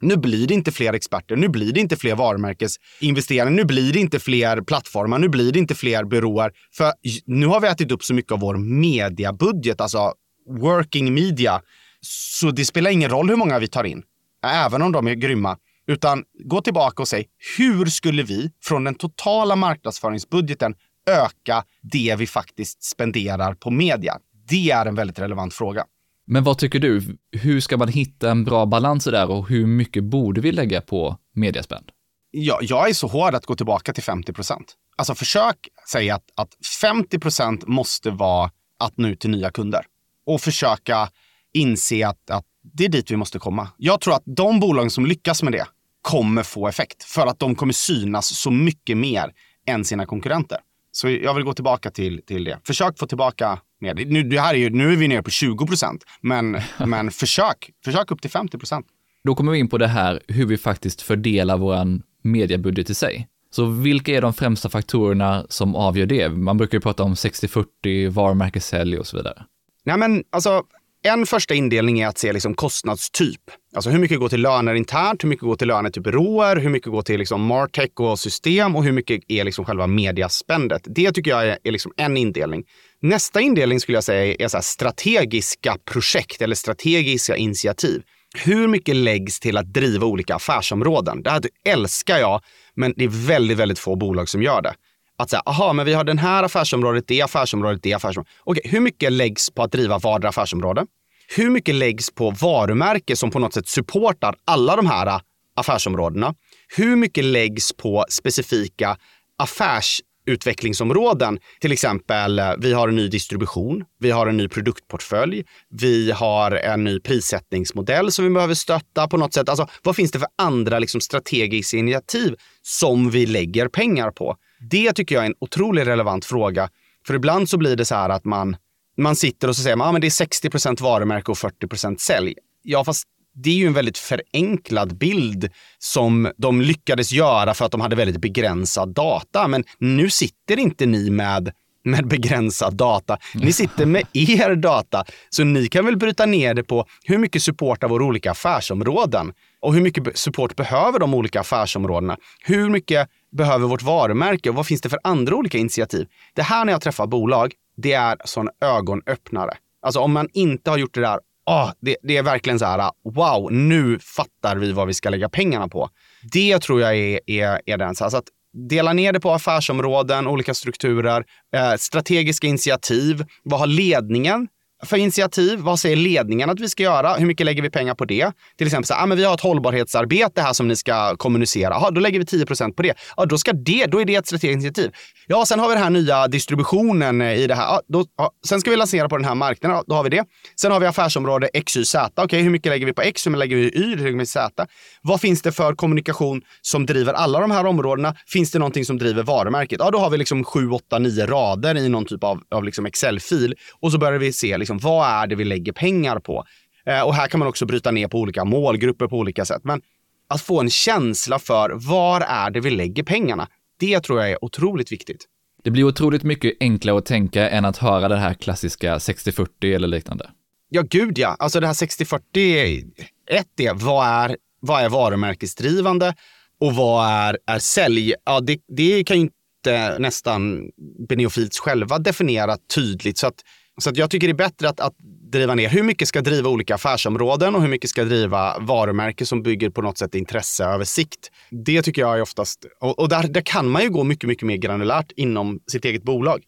Nu blir det inte fler experter, nu blir det inte fler varumärkesinvesterare, nu blir det inte fler plattformar, nu blir det inte fler byråer. För nu har vi ätit upp så mycket av vår mediabudget, alltså working media. Så det spelar ingen roll hur många vi tar in, även om de är grymma. Utan gå tillbaka och säg, hur skulle vi från den totala marknadsföringsbudgeten öka det vi faktiskt spenderar på media? Det är en väldigt relevant fråga. Men vad tycker du? Hur ska man hitta en bra balans där och hur mycket borde vi lägga på mediaspend? Ja, jag är så hård att gå tillbaka till 50 procent. Alltså försök säga att, att 50 procent måste vara att nå ut till nya kunder och försöka inse att, att det är dit vi måste komma. Jag tror att de bolag som lyckas med det kommer få effekt för att de kommer synas så mycket mer än sina konkurrenter. Så jag vill gå tillbaka till, till det. Försök få tillbaka mer. Nu, det här är ju, nu är vi nere på 20 procent, men, men försök, försök upp till 50 procent. Då kommer vi in på det här hur vi faktiskt fördelar vår mediebudget i sig. Så vilka är de främsta faktorerna som avgör det? Man brukar ju prata om 60-40, varumärkessälj och så vidare. Nej, men alltså, en första indelning är att se liksom kostnadstyp. Alltså hur mycket går till löner internt, hur mycket går till löner till byråer, hur mycket går till liksom Martech och system och hur mycket är liksom själva mediaspendet. Det tycker jag är, är liksom en indelning. Nästa indelning skulle jag säga är så strategiska projekt eller strategiska initiativ. Hur mycket läggs till att driva olika affärsområden? Det här älskar jag, men det är väldigt, väldigt få bolag som gör det. Att säga, aha, men vi har den här affärsområdet, det affärsområdet, det affärsområdet. Okej, hur mycket läggs på att driva vardera affärsområde? Hur mycket läggs på varumärke som på något sätt supportar alla de här äh, affärsområdena? Hur mycket läggs på specifika affärsutvecklingsområden? Till exempel, äh, vi har en ny distribution, vi har en ny produktportfölj, vi har en ny prissättningsmodell som vi behöver stötta på något sätt. Alltså, vad finns det för andra liksom, strategiska initiativ som vi lägger pengar på? Det tycker jag är en otroligt relevant fråga. För ibland så blir det så här att man, man sitter och så säger man ah, det är 60% varumärke och 40% sälj. Ja, fast det är ju en väldigt förenklad bild som de lyckades göra för att de hade väldigt begränsad data. Men nu sitter inte ni med med begränsad data. Ni sitter med er data, så ni kan väl bryta ner det på hur mycket supportar våra olika affärsområden och hur mycket support behöver de olika affärsområdena? Hur mycket behöver vårt varumärke och vad finns det för andra olika initiativ? Det här när jag träffar bolag, det är sån ögonöppnare. Alltså om man inte har gjort det där oh, det, det är verkligen så här, wow, nu fattar vi vad vi ska lägga pengarna på. Det tror jag är, är, är den. Så att dela ner det på affärsområden, olika strukturer, eh, strategiska initiativ. Vad har ledningen för initiativ? Vad säger ledningen att vi ska göra? Hur mycket lägger vi pengar på det? Till exempel, så, ah, men vi har ett hållbarhetsarbete här som ni ska kommunicera. Aha, då lägger vi 10% på det. Ah, då, ska det. Då är det ett strategiskt initiativ. Ja, sen har vi den här nya distributionen eh, i det här. Ah, då, ah, sen ska vi lansera på den här marknaden. då har vi det. Sen har vi affärsområde X, Y, Z. Okej, okay, hur mycket lägger vi på X? Hur mycket lägger vi på Y? Hur mycket lägger vi på Z? Vad finns det för kommunikation som driver alla de här områdena? Finns det någonting som driver varumärket? Ja, då har vi liksom 7, 8, 9 rader i någon typ av, av liksom Excel-fil. Och så börjar vi se liksom, vad är det vi lägger pengar på? Eh, och här kan man också bryta ner på olika målgrupper på olika sätt. Men att få en känsla för var är det vi lägger pengarna? Det tror jag är otroligt viktigt. Det blir otroligt mycket enklare att tänka än att höra det här klassiska 60-40 eller liknande. Ja, gud ja. Alltså det här 60-40, ett är vad är, vad är varumärkesdrivande och vad är, är sälj? Ja, det, det kan ju inte nästan Beneofils själva definiera tydligt. Så att så att jag tycker det är bättre att, att driva ner hur mycket ska driva olika affärsområden och hur mycket ska driva varumärke som bygger på något sätt intresse över sikt. Det tycker jag är oftast, och, och där, där kan man ju gå mycket, mycket mer granulärt inom sitt eget bolag.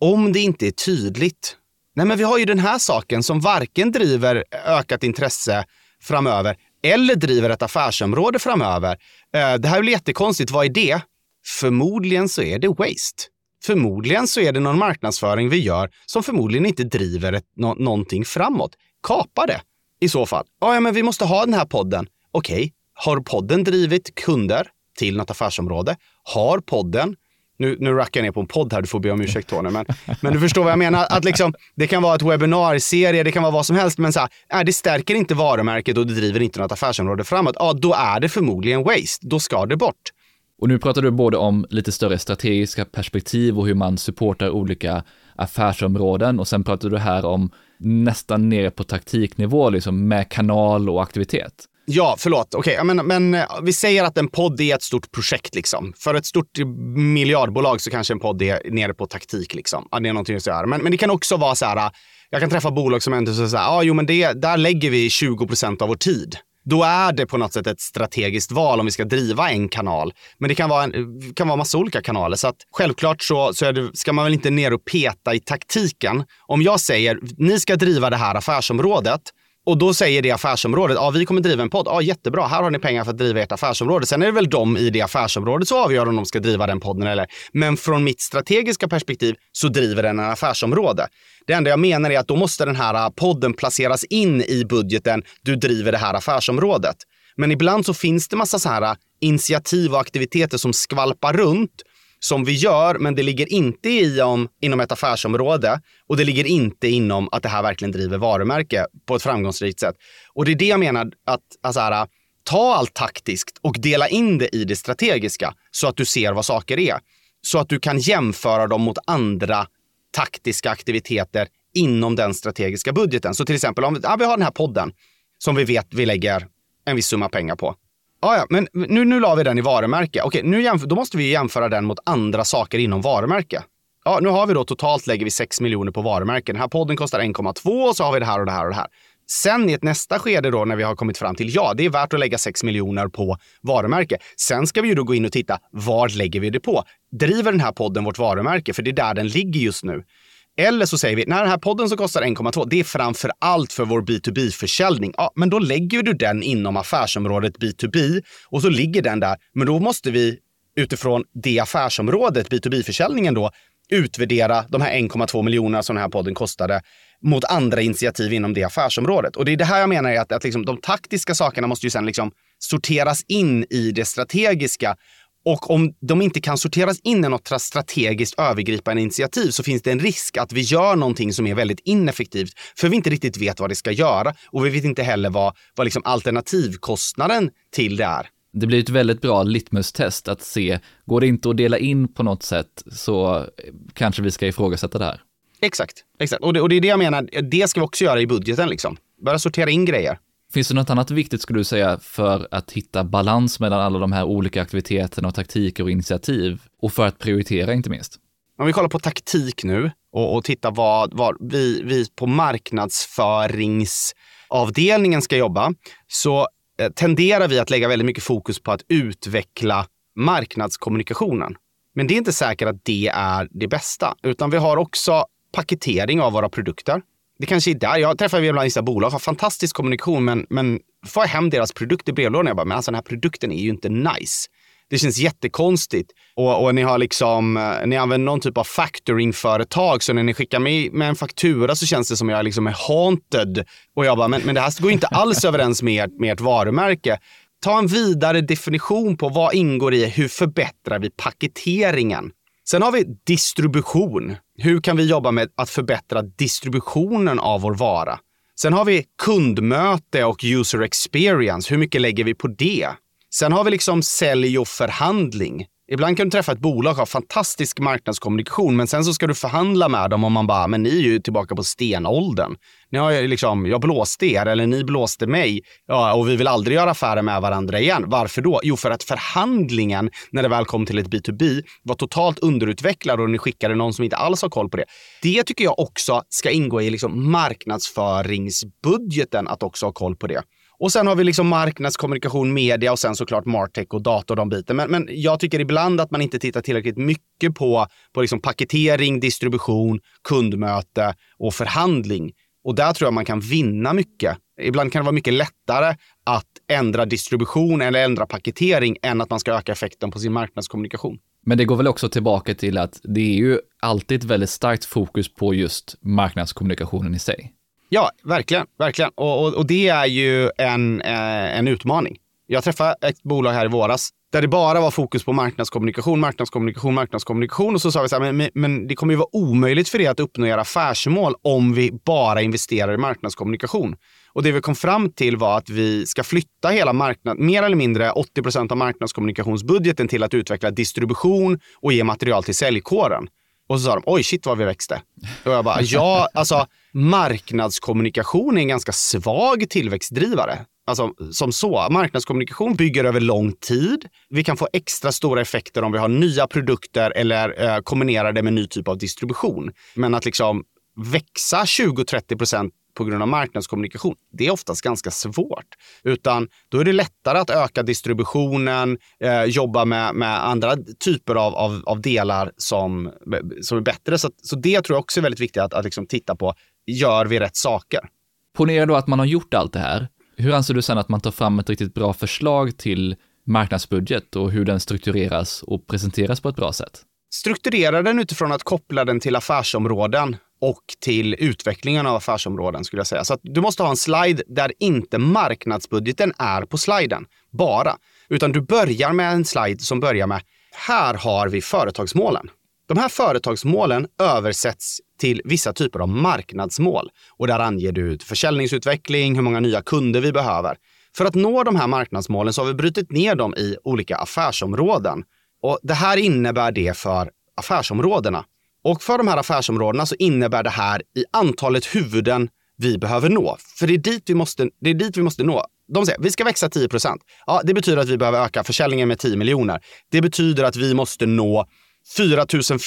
Om det inte är tydligt. Nej, men vi har ju den här saken som varken driver ökat intresse framöver eller driver ett affärsområde framöver. Eh, det här blir jättekonstigt. Vad är det? Förmodligen så är det waste. Förmodligen så är det någon marknadsföring vi gör som förmodligen inte driver ett, no någonting framåt. Kapa det i så fall. Ja, men vi måste ha den här podden. Okej, okay. har podden drivit kunder till något affärsområde? Har podden nu, nu rackar jag ner på en podd här, du får be om ursäkt Tony, men, men du förstår vad jag menar. Att liksom, det kan vara ett webbinarserie, det kan vara vad som helst, men så här, äh, det stärker inte varumärket och det driver inte något affärsområde framåt. Ja, då är det förmodligen waste. Då ska det bort. Och nu pratar du både om lite större strategiska perspektiv och hur man supportar olika affärsområden och sen pratar du här om nästan nere på taktiknivå, liksom med kanal och aktivitet. Ja, förlåt. Okej, okay, men, men eh, vi säger att en podd är ett stort projekt. Liksom. För ett stort miljardbolag så kanske en podd är nere på taktik. Liksom. Ja, det är någonting att göra. Men, men det kan också vara så här, eh, jag kan träffa bolag som ändå säger så här, ah, jo men det, där lägger vi 20 procent av vår tid då är det på något sätt ett strategiskt val om vi ska driva en kanal. Men det kan vara, en, kan vara massa olika kanaler. Så att självklart så, så det, ska man väl inte ner och peta i taktiken. Om jag säger, ni ska driva det här affärsområdet, och då säger det affärsområdet, ja vi kommer driva en podd, ja jättebra, här har ni pengar för att driva ert affärsområde. Sen är det väl de i det affärsområdet som avgör om de ska driva den podden eller. Men från mitt strategiska perspektiv så driver den en affärsområde. Det enda jag menar är att då måste den här äh, podden placeras in i budgeten, du driver det här affärsområdet. Men ibland så finns det massa så här äh, initiativ och aktiviteter som skvalpar runt som vi gör, men det ligger inte i om, inom ett affärsområde och det ligger inte inom att det här verkligen driver varumärke på ett framgångsrikt sätt. Och det är det jag menar att, alltså här, ta allt taktiskt och dela in det i det strategiska så att du ser vad saker är. Så att du kan jämföra dem mot andra taktiska aktiviteter inom den strategiska budgeten. Så till exempel om ja, vi har den här podden som vi vet vi lägger en viss summa pengar på. Ah, ja, men nu, nu la vi den i varumärke. Okej, nu jämför, då måste vi jämföra den mot andra saker inom varumärke. Ja, nu har vi då totalt lägger vi 6 miljoner på varumärken. Den här podden kostar 1,2 och så har vi det här och det här och det här. Sen i ett nästa skede då när vi har kommit fram till ja, det är värt att lägga 6 miljoner på varumärke. Sen ska vi ju då gå in och titta, var lägger vi det på? Driver den här podden vårt varumärke? För det är där den ligger just nu. Eller så säger vi, när den här podden som kostar 1,2, det är framför allt för vår B2B-försäljning. Ja, men då lägger du den inom affärsområdet B2B och så ligger den där. Men då måste vi utifrån det affärsområdet, B2B-försäljningen då, utvärdera de här 1,2 miljonerna som den här podden kostade mot andra initiativ inom det affärsområdet. Och det är det här jag menar är att, att liksom, de taktiska sakerna måste ju sen liksom sorteras in i det strategiska och om de inte kan sorteras in i något strategiskt övergripande initiativ så finns det en risk att vi gör någonting som är väldigt ineffektivt för vi inte riktigt vet vad det ska göra och vi vet inte heller vad, vad liksom alternativkostnaden till det är. Det blir ett väldigt bra litmus-test att se, går det inte att dela in på något sätt så kanske vi ska ifrågasätta det här. Exakt, exakt. Och det, och det är det jag menar, det ska vi också göra i budgeten liksom. Börja sortera in grejer. Finns det något annat viktigt skulle du säga för att hitta balans mellan alla de här olika aktiviteterna och taktiker och initiativ och för att prioritera inte minst? Om vi kollar på taktik nu och, och tittar vad, vad vi, vi på marknadsföringsavdelningen ska jobba, så eh, tenderar vi att lägga väldigt mycket fokus på att utveckla marknadskommunikationen. Men det är inte säkert att det är det bästa, utan vi har också paketering av våra produkter. Det kanske är där. Jag träffar ibland vissa bolag, har fantastisk kommunikation, men, men får jag hem deras produkt i brevlådan, jag bara, men alltså den här produkten är ju inte nice. Det känns jättekonstigt. Och, och ni har liksom, eh, ni använder någon typ av factoringföretag, så när ni skickar med, med en faktura så känns det som att jag liksom är haunted. Och jag bara, men, men det här går inte alls överens med, med ert varumärke. Ta en vidare definition på vad ingår i hur förbättrar vi paketeringen? Sen har vi distribution. Hur kan vi jobba med att förbättra distributionen av vår vara? Sen har vi kundmöte och user experience. Hur mycket lägger vi på det? Sen har vi liksom sälj och förhandling. Ibland kan du träffa ett bolag och ha fantastisk marknadskommunikation, men sen så ska du förhandla med dem och man bara, men ni är ju tillbaka på stenåldern. Ni har ju liksom, jag blåste er eller ni blåste mig ja, och vi vill aldrig göra affärer med varandra igen. Varför då? Jo, för att förhandlingen när det väl kom till ett B2B var totalt underutvecklad och ni skickade någon som inte alls har koll på det. Det tycker jag också ska ingå i liksom marknadsföringsbudgeten att också ha koll på det. Och sen har vi liksom marknadskommunikation, media och sen såklart Martech och data och de biten. Men, men jag tycker ibland att man inte tittar tillräckligt mycket på, på liksom paketering, distribution, kundmöte och förhandling. Och där tror jag man kan vinna mycket. Ibland kan det vara mycket lättare att ändra distribution eller ändra paketering än att man ska öka effekten på sin marknadskommunikation. Men det går väl också tillbaka till att det är ju alltid ett väldigt starkt fokus på just marknadskommunikationen i sig. Ja, verkligen. verkligen. Och, och, och det är ju en, eh, en utmaning. Jag träffade ett bolag här i våras där det bara var fokus på marknadskommunikation, marknadskommunikation, marknadskommunikation. Och så sa vi så här, men, men det kommer ju vara omöjligt för er att uppnå era affärsmål om vi bara investerar i marknadskommunikation. Och det vi kom fram till var att vi ska flytta hela marknaden, mer eller mindre 80 procent av marknadskommunikationsbudgeten till att utveckla distribution och ge material till säljkåren. Och så sa de, oj shit vad vi växte. Och jag bara, ja, alltså marknadskommunikation är en ganska svag tillväxtdrivare. Alltså som så. Marknadskommunikation bygger över lång tid. Vi kan få extra stora effekter om vi har nya produkter eller eh, kombinerar det med ny typ av distribution. Men att liksom växa 20-30 procent på grund av marknadskommunikation, det är oftast ganska svårt. Utan då är det lättare att öka distributionen, eh, jobba med, med andra typer av, av, av, delar som, som är bättre. Så, så det tror jag också är väldigt viktigt att, att liksom titta på. Gör vi rätt saker? Ponera då att man har gjort allt det här. Hur anser du sen att man tar fram ett riktigt bra förslag till marknadsbudget och hur den struktureras och presenteras på ett bra sätt? Strukturera den utifrån att koppla den till affärsområden och till utvecklingen av affärsområden skulle jag säga. Så du måste ha en slide där inte marknadsbudgeten är på sliden bara, utan du börjar med en slide som börjar med här har vi företagsmålen. De här företagsmålen översätts till vissa typer av marknadsmål och där anger du försäljningsutveckling, hur många nya kunder vi behöver. För att nå de här marknadsmålen så har vi brutit ner dem i olika affärsområden. Och det här innebär det för affärsområdena. Och för de här affärsområdena så innebär det här i antalet huvuden vi behöver nå. För det är dit vi måste, det är dit vi måste nå. De säger vi ska växa 10 Ja, det betyder att vi behöver öka försäljningen med 10 miljoner. Det betyder att vi måste nå 4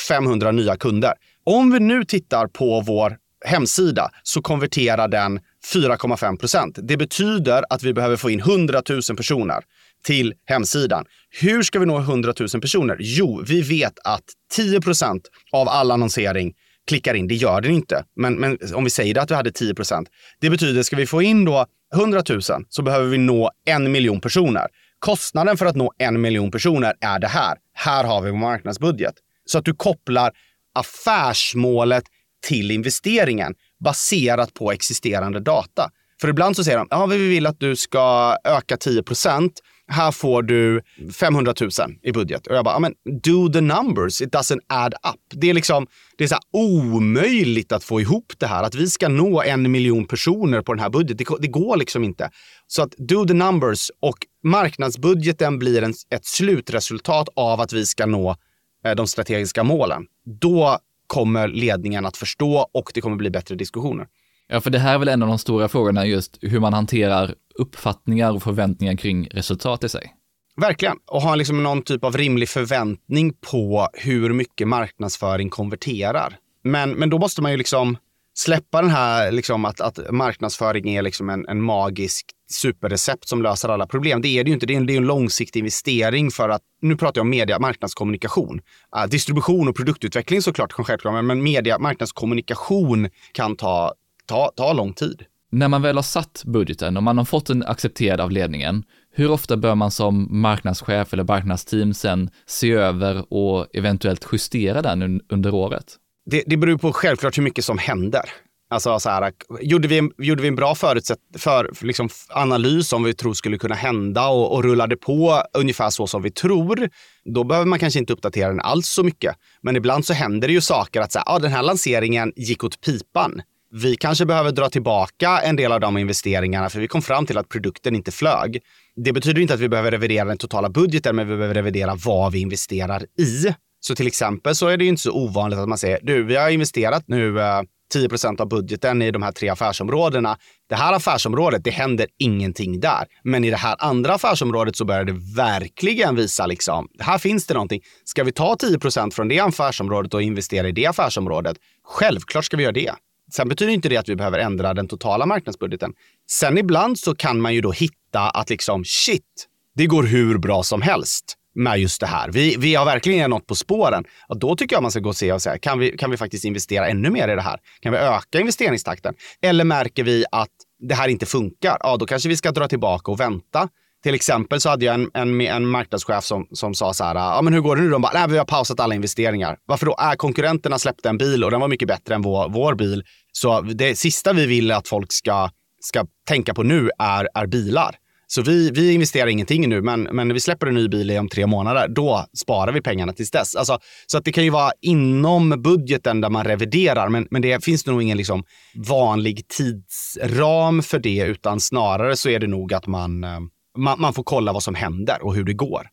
500 nya kunder. Om vi nu tittar på vår hemsida så konverterar den 4,5 procent. Det betyder att vi behöver få in 100 000 personer till hemsidan. Hur ska vi nå 100 000 personer? Jo, vi vet att 10 procent av all annonsering klickar in. Det gör den inte. Men, men om vi säger att vi hade 10 procent. Det betyder, ska vi få in då 100 000 så behöver vi nå en miljon personer. Kostnaden för att nå en miljon personer är det här. Här har vi vår marknadsbudget. Så att du kopplar affärsmålet till investeringen baserat på existerande data. För ibland så säger de, ja, vi vill att du ska öka 10% Här får du 500 000 i budget. Och jag bara, men do the numbers, it doesn't add up. Det är liksom, det är så omöjligt att få ihop det här. Att vi ska nå en miljon personer på den här budgeten, det, det går liksom inte. Så att do the numbers och marknadsbudgeten blir en, ett slutresultat av att vi ska nå eh, de strategiska målen. Då kommer ledningen att förstå och det kommer bli bättre diskussioner. Ja, för det här är väl en av de stora frågorna, just hur man hanterar uppfattningar och förväntningar kring resultat i sig. Verkligen, och ha liksom någon typ av rimlig förväntning på hur mycket marknadsföring konverterar. Men, men då måste man ju liksom släppa den här liksom att, att marknadsföring är liksom en, en magisk superrecept som löser alla problem. Det är det ju inte. Det är en, det är en långsiktig investering för att, nu pratar jag om media, marknadskommunikation. Uh, distribution och produktutveckling såklart, självklart, men media, marknadskommunikation kan ta, ta, ta lång tid. När man väl har satt budgeten och man har fått den accepterad av ledningen, hur ofta bör man som marknadschef eller marknadsteam sen se över och eventuellt justera den under året? Det, det beror på självklart hur mycket som händer. Alltså så här, gjorde, vi en, gjorde vi en bra förutsätt, för, liksom, analys om vi tror skulle kunna hända och, och rullade på ungefär så som vi tror, då behöver man kanske inte uppdatera den alls så mycket. Men ibland så händer det ju saker att så här, ah, den här lanseringen gick åt pipan. Vi kanske behöver dra tillbaka en del av de investeringarna för vi kom fram till att produkten inte flög. Det betyder inte att vi behöver revidera den totala budgeten, men vi behöver revidera vad vi investerar i. Så till exempel så är det inte så ovanligt att man säger, du, vi har investerat nu eh, 10% av budgeten i de här tre affärsområdena. Det här affärsområdet, det händer ingenting där. Men i det här andra affärsområdet så börjar det verkligen visa liksom, här finns det någonting. Ska vi ta 10% från det affärsområdet och investera i det affärsområdet? Självklart ska vi göra det. Sen betyder inte det att vi behöver ändra den totala marknadsbudgeten. Sen ibland så kan man ju då hitta att liksom shit, det går hur bra som helst med just det här. Vi, vi har verkligen något på spåren. Och då tycker jag man ska gå och se och säga, kan vi, kan vi faktiskt investera ännu mer i det här? Kan vi öka investeringstakten? Eller märker vi att det här inte funkar? Ja, då kanske vi ska dra tillbaka och vänta. Till exempel så hade jag en, en, en marknadschef som, som sa så här, ja men hur går det nu? De bara, nej vi har pausat alla investeringar. Varför då? Äh, konkurrenterna släppte en bil och den var mycket bättre än vår, vår bil. Så det sista vi vill att folk ska, ska tänka på nu är, är bilar. Så vi, vi investerar ingenting nu, men, men när vi släpper en ny bil om tre månader, då sparar vi pengarna tills dess. Alltså, så att det kan ju vara inom budgeten där man reviderar, men, men det finns nog ingen liksom vanlig tidsram för det, utan snarare så är det nog att man, eh, man, man får kolla vad som händer och hur det går.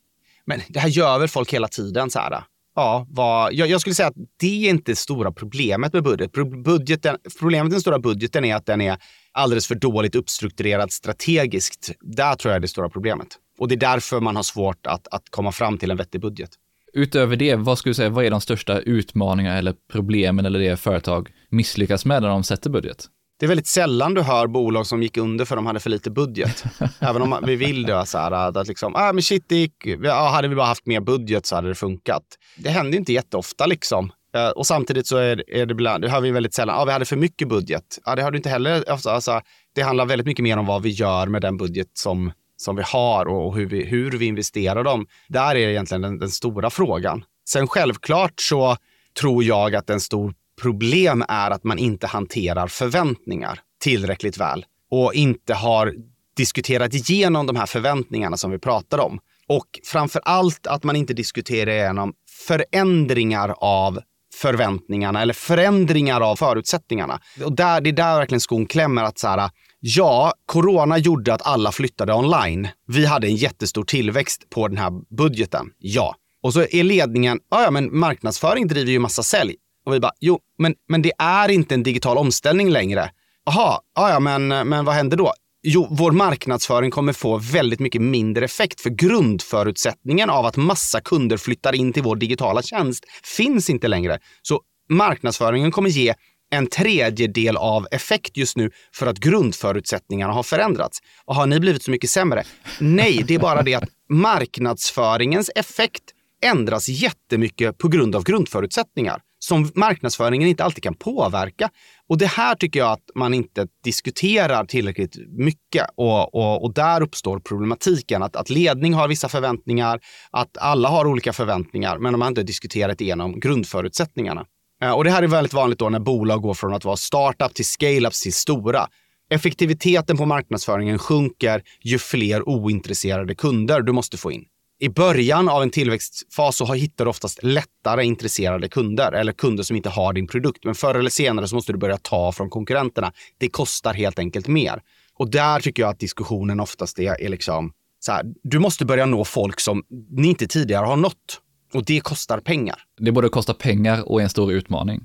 Men det här gör väl folk hela tiden så här. Eh? Ja, var, jag, jag, skulle säga att det är inte det stora problemet med budget. budgeten. Problemet med den stora budgeten är att den är alldeles för dåligt uppstrukturerad strategiskt. Där tror jag är det stora problemet. Och det är därför man har svårt att, att komma fram till en vettig budget. Utöver det, vad skulle du säga, vad är de största utmaningarna eller problemen eller det företag misslyckas med när de sätter budget? Det är väldigt sällan du hör bolag som gick under för de hade för lite budget. Även om vi vill det, så här, att liksom, ah, men shit, det gick, ja, hade vi bara haft mer budget så hade det funkat. Det händer inte jätteofta liksom. Eh, och samtidigt så är, är det ibland, det hör vi väldigt sällan, ja, vi hade för mycket budget. Ja, det har du inte heller. Alltså, det handlar väldigt mycket mer om vad vi gör med den budget som, som vi har och hur vi, hur vi investerar dem. Där är egentligen den, den stora frågan. Sen självklart så tror jag att en stor problem är att man inte hanterar förväntningar tillräckligt väl och inte har diskuterat igenom de här förväntningarna som vi pratar om. Och framför allt att man inte diskuterar igenom förändringar av förväntningarna eller förändringar av förutsättningarna. Och där, det är där verkligen skon klämmer. att så här, Ja, corona gjorde att alla flyttade online. Vi hade en jättestor tillväxt på den här budgeten. Ja. Och så är ledningen, ja men marknadsföring driver ju massa sälj. Och vi bara, jo, men, men det är inte en digital omställning längre. Jaha, ja men, men vad händer då? Jo, vår marknadsföring kommer få väldigt mycket mindre effekt för grundförutsättningen av att massa kunder flyttar in till vår digitala tjänst finns inte längre. Så marknadsföringen kommer ge en tredjedel av effekt just nu för att grundförutsättningarna har förändrats. Och har ni blivit så mycket sämre? Nej, det är bara det att marknadsföringens effekt ändras jättemycket på grund av grundförutsättningar som marknadsföringen inte alltid kan påverka. Och det här tycker jag att man inte diskuterar tillräckligt mycket och, och, och där uppstår problematiken. Att, att ledning har vissa förväntningar, att alla har olika förväntningar, men de har inte diskuterat igenom grundförutsättningarna. Eh, och det här är väldigt vanligt då när bolag går från att vara startup till scale-ups till stora. Effektiviteten på marknadsföringen sjunker ju fler ointresserade kunder du måste få in i början av en tillväxtfas så hittar du oftast lättare intresserade kunder eller kunder som inte har din produkt. Men förr eller senare så måste du börja ta från konkurrenterna. Det kostar helt enkelt mer. Och där tycker jag att diskussionen oftast är, är liksom så här, du måste börja nå folk som ni inte tidigare har nått. Och det kostar pengar. Det både kostar pengar och är en stor utmaning.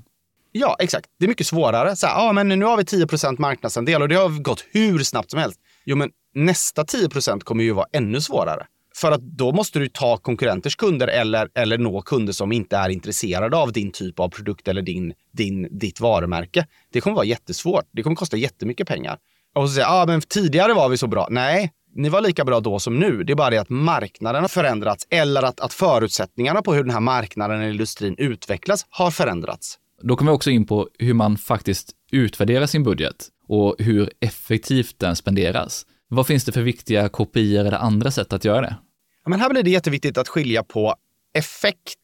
Ja, exakt. Det är mycket svårare. Så här, ah, men nu har vi 10% marknadsandel och det har gått hur snabbt som helst. Jo, men nästa 10% kommer ju vara ännu svårare. För att då måste du ta konkurrenters kunder eller, eller nå kunder som inte är intresserade av din typ av produkt eller din, din, ditt varumärke. Det kommer vara jättesvårt. Det kommer kosta jättemycket pengar. Och så säger ah, men tidigare var vi så bra. Nej, ni var lika bra då som nu. Det är bara det att marknaden har förändrats eller att, att förutsättningarna på hur den här marknaden eller industrin utvecklas har förändrats. Då kommer vi också in på hur man faktiskt utvärderar sin budget och hur effektivt den spenderas. Vad finns det för viktiga kopior eller andra sätt att göra det? Men här blir det jätteviktigt att skilja på effekt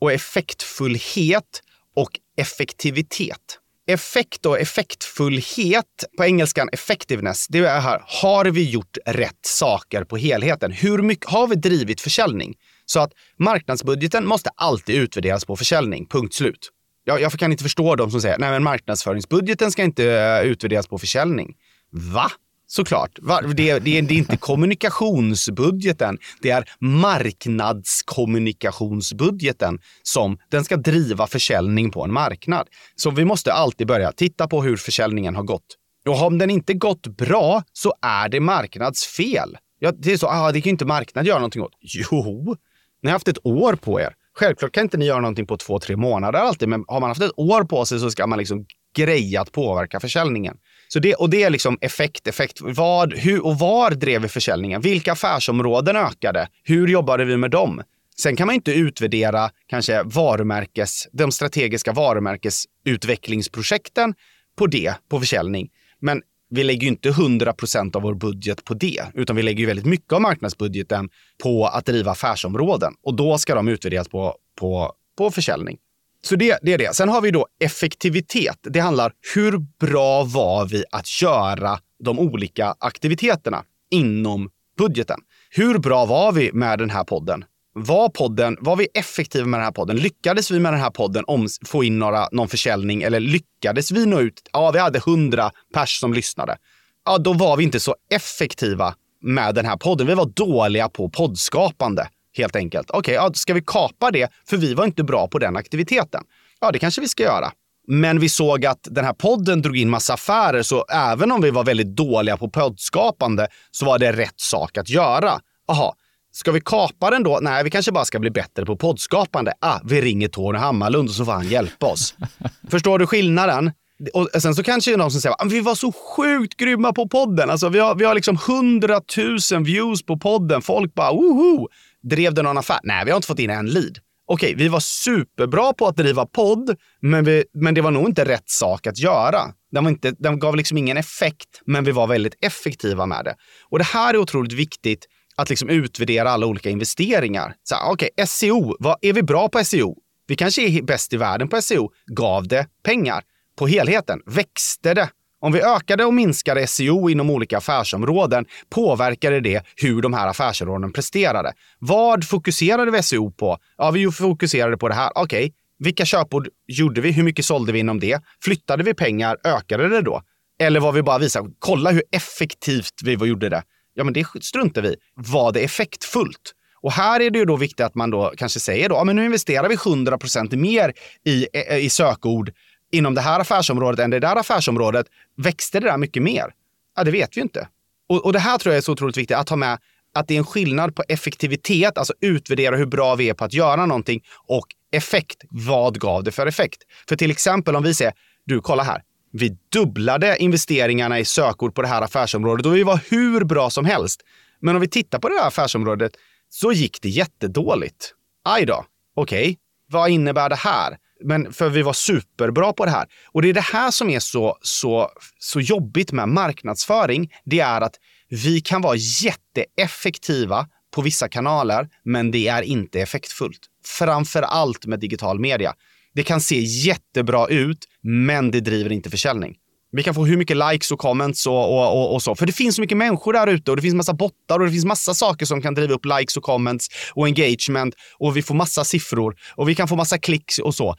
och effektfullhet och effektivitet. Effekt och effektfullhet, på engelskan effectiveness, det är här, har vi gjort rätt saker på helheten? Hur mycket har vi drivit försäljning? Så att marknadsbudgeten måste alltid utvärderas på försäljning, punkt slut. Jag, jag kan inte förstå de som säger, nej men marknadsföringsbudgeten ska inte eh, utvärderas på försäljning. Va? Såklart. Det, det, det, är inte kommunikationsbudgeten. Det är marknadskommunikationsbudgeten som den ska driva försäljning på en marknad. Så vi måste alltid börja titta på hur försäljningen har gått. Och om den inte gått bra så är det marknadsfel. Ja, det är så, ah, det kan ju inte marknaden göra någonting åt. Jo, ni har haft ett år på er. Självklart kan inte ni göra någonting på två, tre månader alltid, men har man haft ett år på sig så ska man liksom greja att påverka försäljningen. Så det, och det är liksom effekt, effekt. Vad, hur och var drev vi försäljningen? Vilka affärsområden ökade? Hur jobbade vi med dem? Sen kan man inte utvärdera kanske varumärkes, de strategiska varumärkesutvecklingsprojekten på det, på försäljning. Men vi lägger ju inte 100 procent av vår budget på det, utan vi lägger ju väldigt mycket av marknadsbudgeten på att driva affärsområden och då ska de utvärderas på, på, på försäljning. Så det, det är det. Sen har vi då effektivitet. Det handlar hur bra var vi att göra de olika aktiviteterna inom budgeten? Hur bra var vi med den här podden? Var podden, var vi effektiva med den här podden? Lyckades vi med den här podden om, få in några, någon försäljning eller lyckades vi nå ut? Ja, vi hade hundra pers som lyssnade. Ja, då var vi inte så effektiva med den här podden. Vi var dåliga på poddskapande helt enkelt. Okej, okay, ja, ska vi kapa det? För vi var inte bra på den aktiviteten. Ja, det kanske vi ska göra. Men vi såg att den här podden drog in massa affärer, så även om vi var väldigt dåliga på poddskapande så var det rätt sak att göra. Aha, Ska vi kapa den då? Nej, vi kanske bara ska bli bättre på poddskapande. Ah, vi ringer Tony Hammarlund och så får han hjälpa oss. Förstår du skillnaden? Och sen så kanske det är någon som säger att ah, vi var så sjukt grymma på podden. Alltså, vi har, vi har liksom hundratusen views på podden. Folk bara woho! Drev du någon affär? Nej, vi har inte fått in en lead. Okej, vi var superbra på att driva podd, men, vi, men det var nog inte rätt sak att göra. Den, var inte, den gav liksom ingen effekt, men vi var väldigt effektiva med det. Och det här är otroligt viktigt att liksom utvärdera alla olika investeringar. Okej, okay, SEO, vad, är vi bra på SEO? Vi kanske är bäst i världen på SEO. Gav det pengar? På helheten, växte det? Om vi ökade och minskade SEO inom olika affärsområden påverkade det hur de här affärsområdena presterade. Vad fokuserade vi SEO på? Ja, vi fokuserade på det här. Okej, okay. vilka köpord gjorde vi? Hur mycket sålde vi inom det? Flyttade vi pengar? Ökade det då? Eller var vi bara visa, kolla hur effektivt vi gjorde det. Ja, men det struntar vi Var det effektfullt? Och här är det ju då viktigt att man då kanske säger då, ja, men nu investerar vi 100% mer i, i sökord inom det här affärsområdet än det där affärsområdet. Växte det där mycket mer? Ja, det vet vi inte. Och, och det här tror jag är så otroligt viktigt att ha med att det är en skillnad på effektivitet, alltså utvärdera hur bra vi är på att göra någonting och effekt. Vad gav det för effekt? För till exempel om vi säger, du kolla här, vi dubblade investeringarna i sökord på det här affärsområdet och vi var hur bra som helst. Men om vi tittar på det här affärsområdet så gick det jättedåligt. Aj då, okej, okay. vad innebär det här? Men för vi var superbra på det här. Och det är det här som är så, så, så jobbigt med marknadsföring. Det är att vi kan vara jätteeffektiva på vissa kanaler, men det är inte effektfullt. Framför allt med digital media. Det kan se jättebra ut, men det driver inte försäljning. Vi kan få hur mycket likes och comments och, och, och, och, så. För det finns så mycket människor där ute och det finns massa bottar och det finns massa saker som kan driva upp likes och comments och engagement och vi får massa siffror och vi kan få massa klicks och så.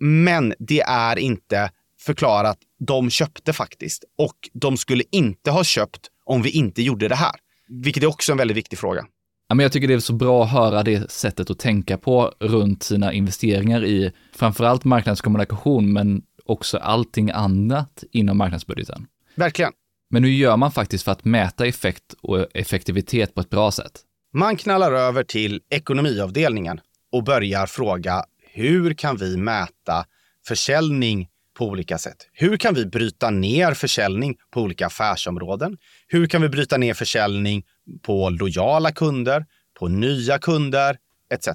Men det är inte förklarat. De köpte faktiskt och de skulle inte ha köpt om vi inte gjorde det här. Vilket är också en väldigt viktig fråga. Ja, men jag tycker det är så bra att höra det sättet att tänka på runt sina investeringar i framförallt marknadskommunikation, men också allting annat inom marknadsbudgeten. Verkligen. Men hur gör man faktiskt för att mäta effekt och effektivitet på ett bra sätt? Man knallar över till ekonomiavdelningen och börjar fråga hur kan vi mäta försäljning på olika sätt? Hur kan vi bryta ner försäljning på olika affärsområden? Hur kan vi bryta ner försäljning på lojala kunder, på nya kunder etc.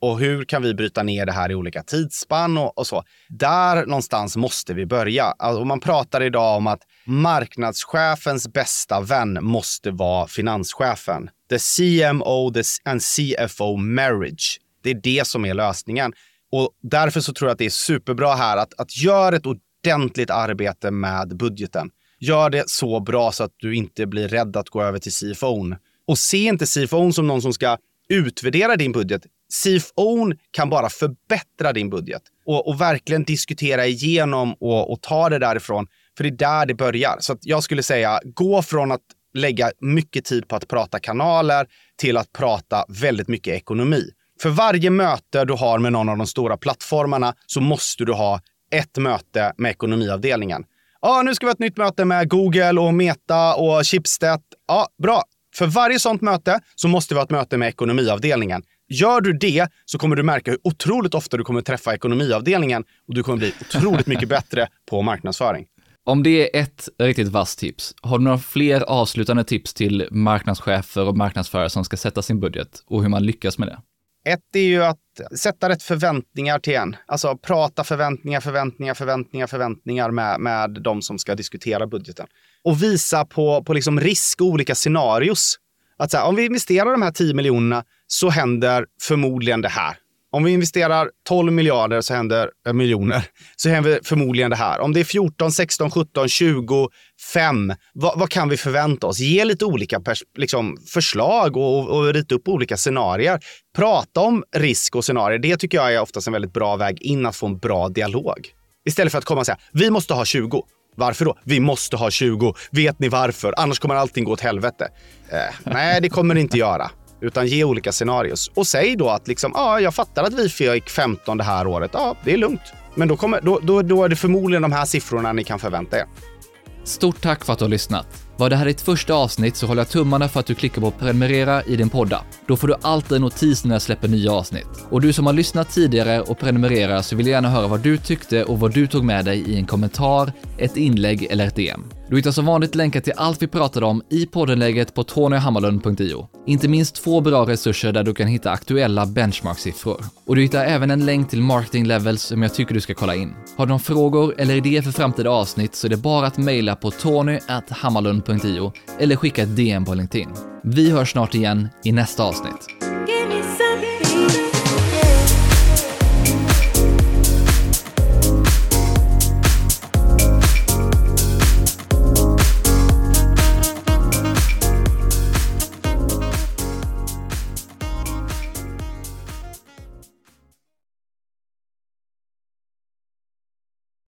Och hur kan vi bryta ner det här i olika tidsspann och, och så? Där någonstans måste vi börja. Alltså, man pratar idag om att marknadschefens bästa vän måste vara finanschefen. The CMO and CFO marriage. Det är det som är lösningen. Och därför så tror jag att det är superbra här att, att göra ett ordentligt arbete med budgeten. Gör det så bra så att du inte blir rädd att gå över till CFO. Och se inte CFO som någon som ska utvärdera din budget. CFOn kan bara förbättra din budget och, och verkligen diskutera igenom och, och, ta det därifrån. För det är där det börjar. Så jag skulle säga, gå från att lägga mycket tid på att prata kanaler till att prata väldigt mycket ekonomi. För varje möte du har med någon av de stora plattformarna så måste du ha ett möte med ekonomiavdelningen. Ja, nu ska vi ha ett nytt möte med Google och Meta och Schibsted. Ja, bra. För varje sånt möte så måste vi ha ett möte med ekonomiavdelningen. Gör du det så kommer du märka hur otroligt ofta du kommer träffa ekonomiavdelningen och du kommer bli otroligt mycket bättre på marknadsföring. Om det är ett riktigt vasst tips, har du några fler avslutande tips till marknadschefer och marknadsförare som ska sätta sin budget och hur man lyckas med det? Ett är ju att sätta rätt förväntningar till en. Alltså prata förväntningar, förväntningar, förväntningar, förväntningar med, med de som ska diskutera budgeten. Och visa på, på liksom risk och olika scenarios. Att så här, om vi investerar de här 10 miljonerna så händer förmodligen det här. Om vi investerar 12 miljarder så händer äh, miljoner, så händer förmodligen det här. Om det är 14, 16, 17, 20, 5, vad, vad kan vi förvänta oss? Ge lite olika liksom, förslag och, och rita upp olika scenarier. Prata om risk och scenarier. Det tycker jag är oftast en väldigt bra väg in att få en bra dialog. Istället för att komma och säga, vi måste ha 20. Varför då? Vi måste ha 20. Vet ni varför? Annars kommer allting gå åt helvete. Eh, nej, det kommer det inte göra. Utan ge olika scenarios. Och säg då att liksom, ja, jag fattar att vi fick 15 det här året. Ja, det är lugnt. Men då, kommer, då, då, då är det förmodligen de här siffrorna ni kan förvänta er. Stort tack för att du har lyssnat. Var det här ditt första avsnitt så håller jag tummarna för att du klickar på prenumerera i din podda. Då får du alltid notis när jag släpper nya avsnitt. Och du som har lyssnat tidigare och prenumererar så vill jag gärna höra vad du tyckte och vad du tog med dig i en kommentar, ett inlägg eller ett DM. Du hittar som vanligt länkar till allt vi pratade om i poddenlägget på tonyhammarlund.io. Inte minst två bra resurser där du kan hitta aktuella benchmark-siffror. Och du hittar även en länk till marketing levels som jag tycker du ska kolla in. Har du några frågor eller idéer för framtida avsnitt så är det bara att mejla på tony.hammarlund.io eller skicka ett DM på LinkedIn. Vi hörs snart igen i nästa avsnitt.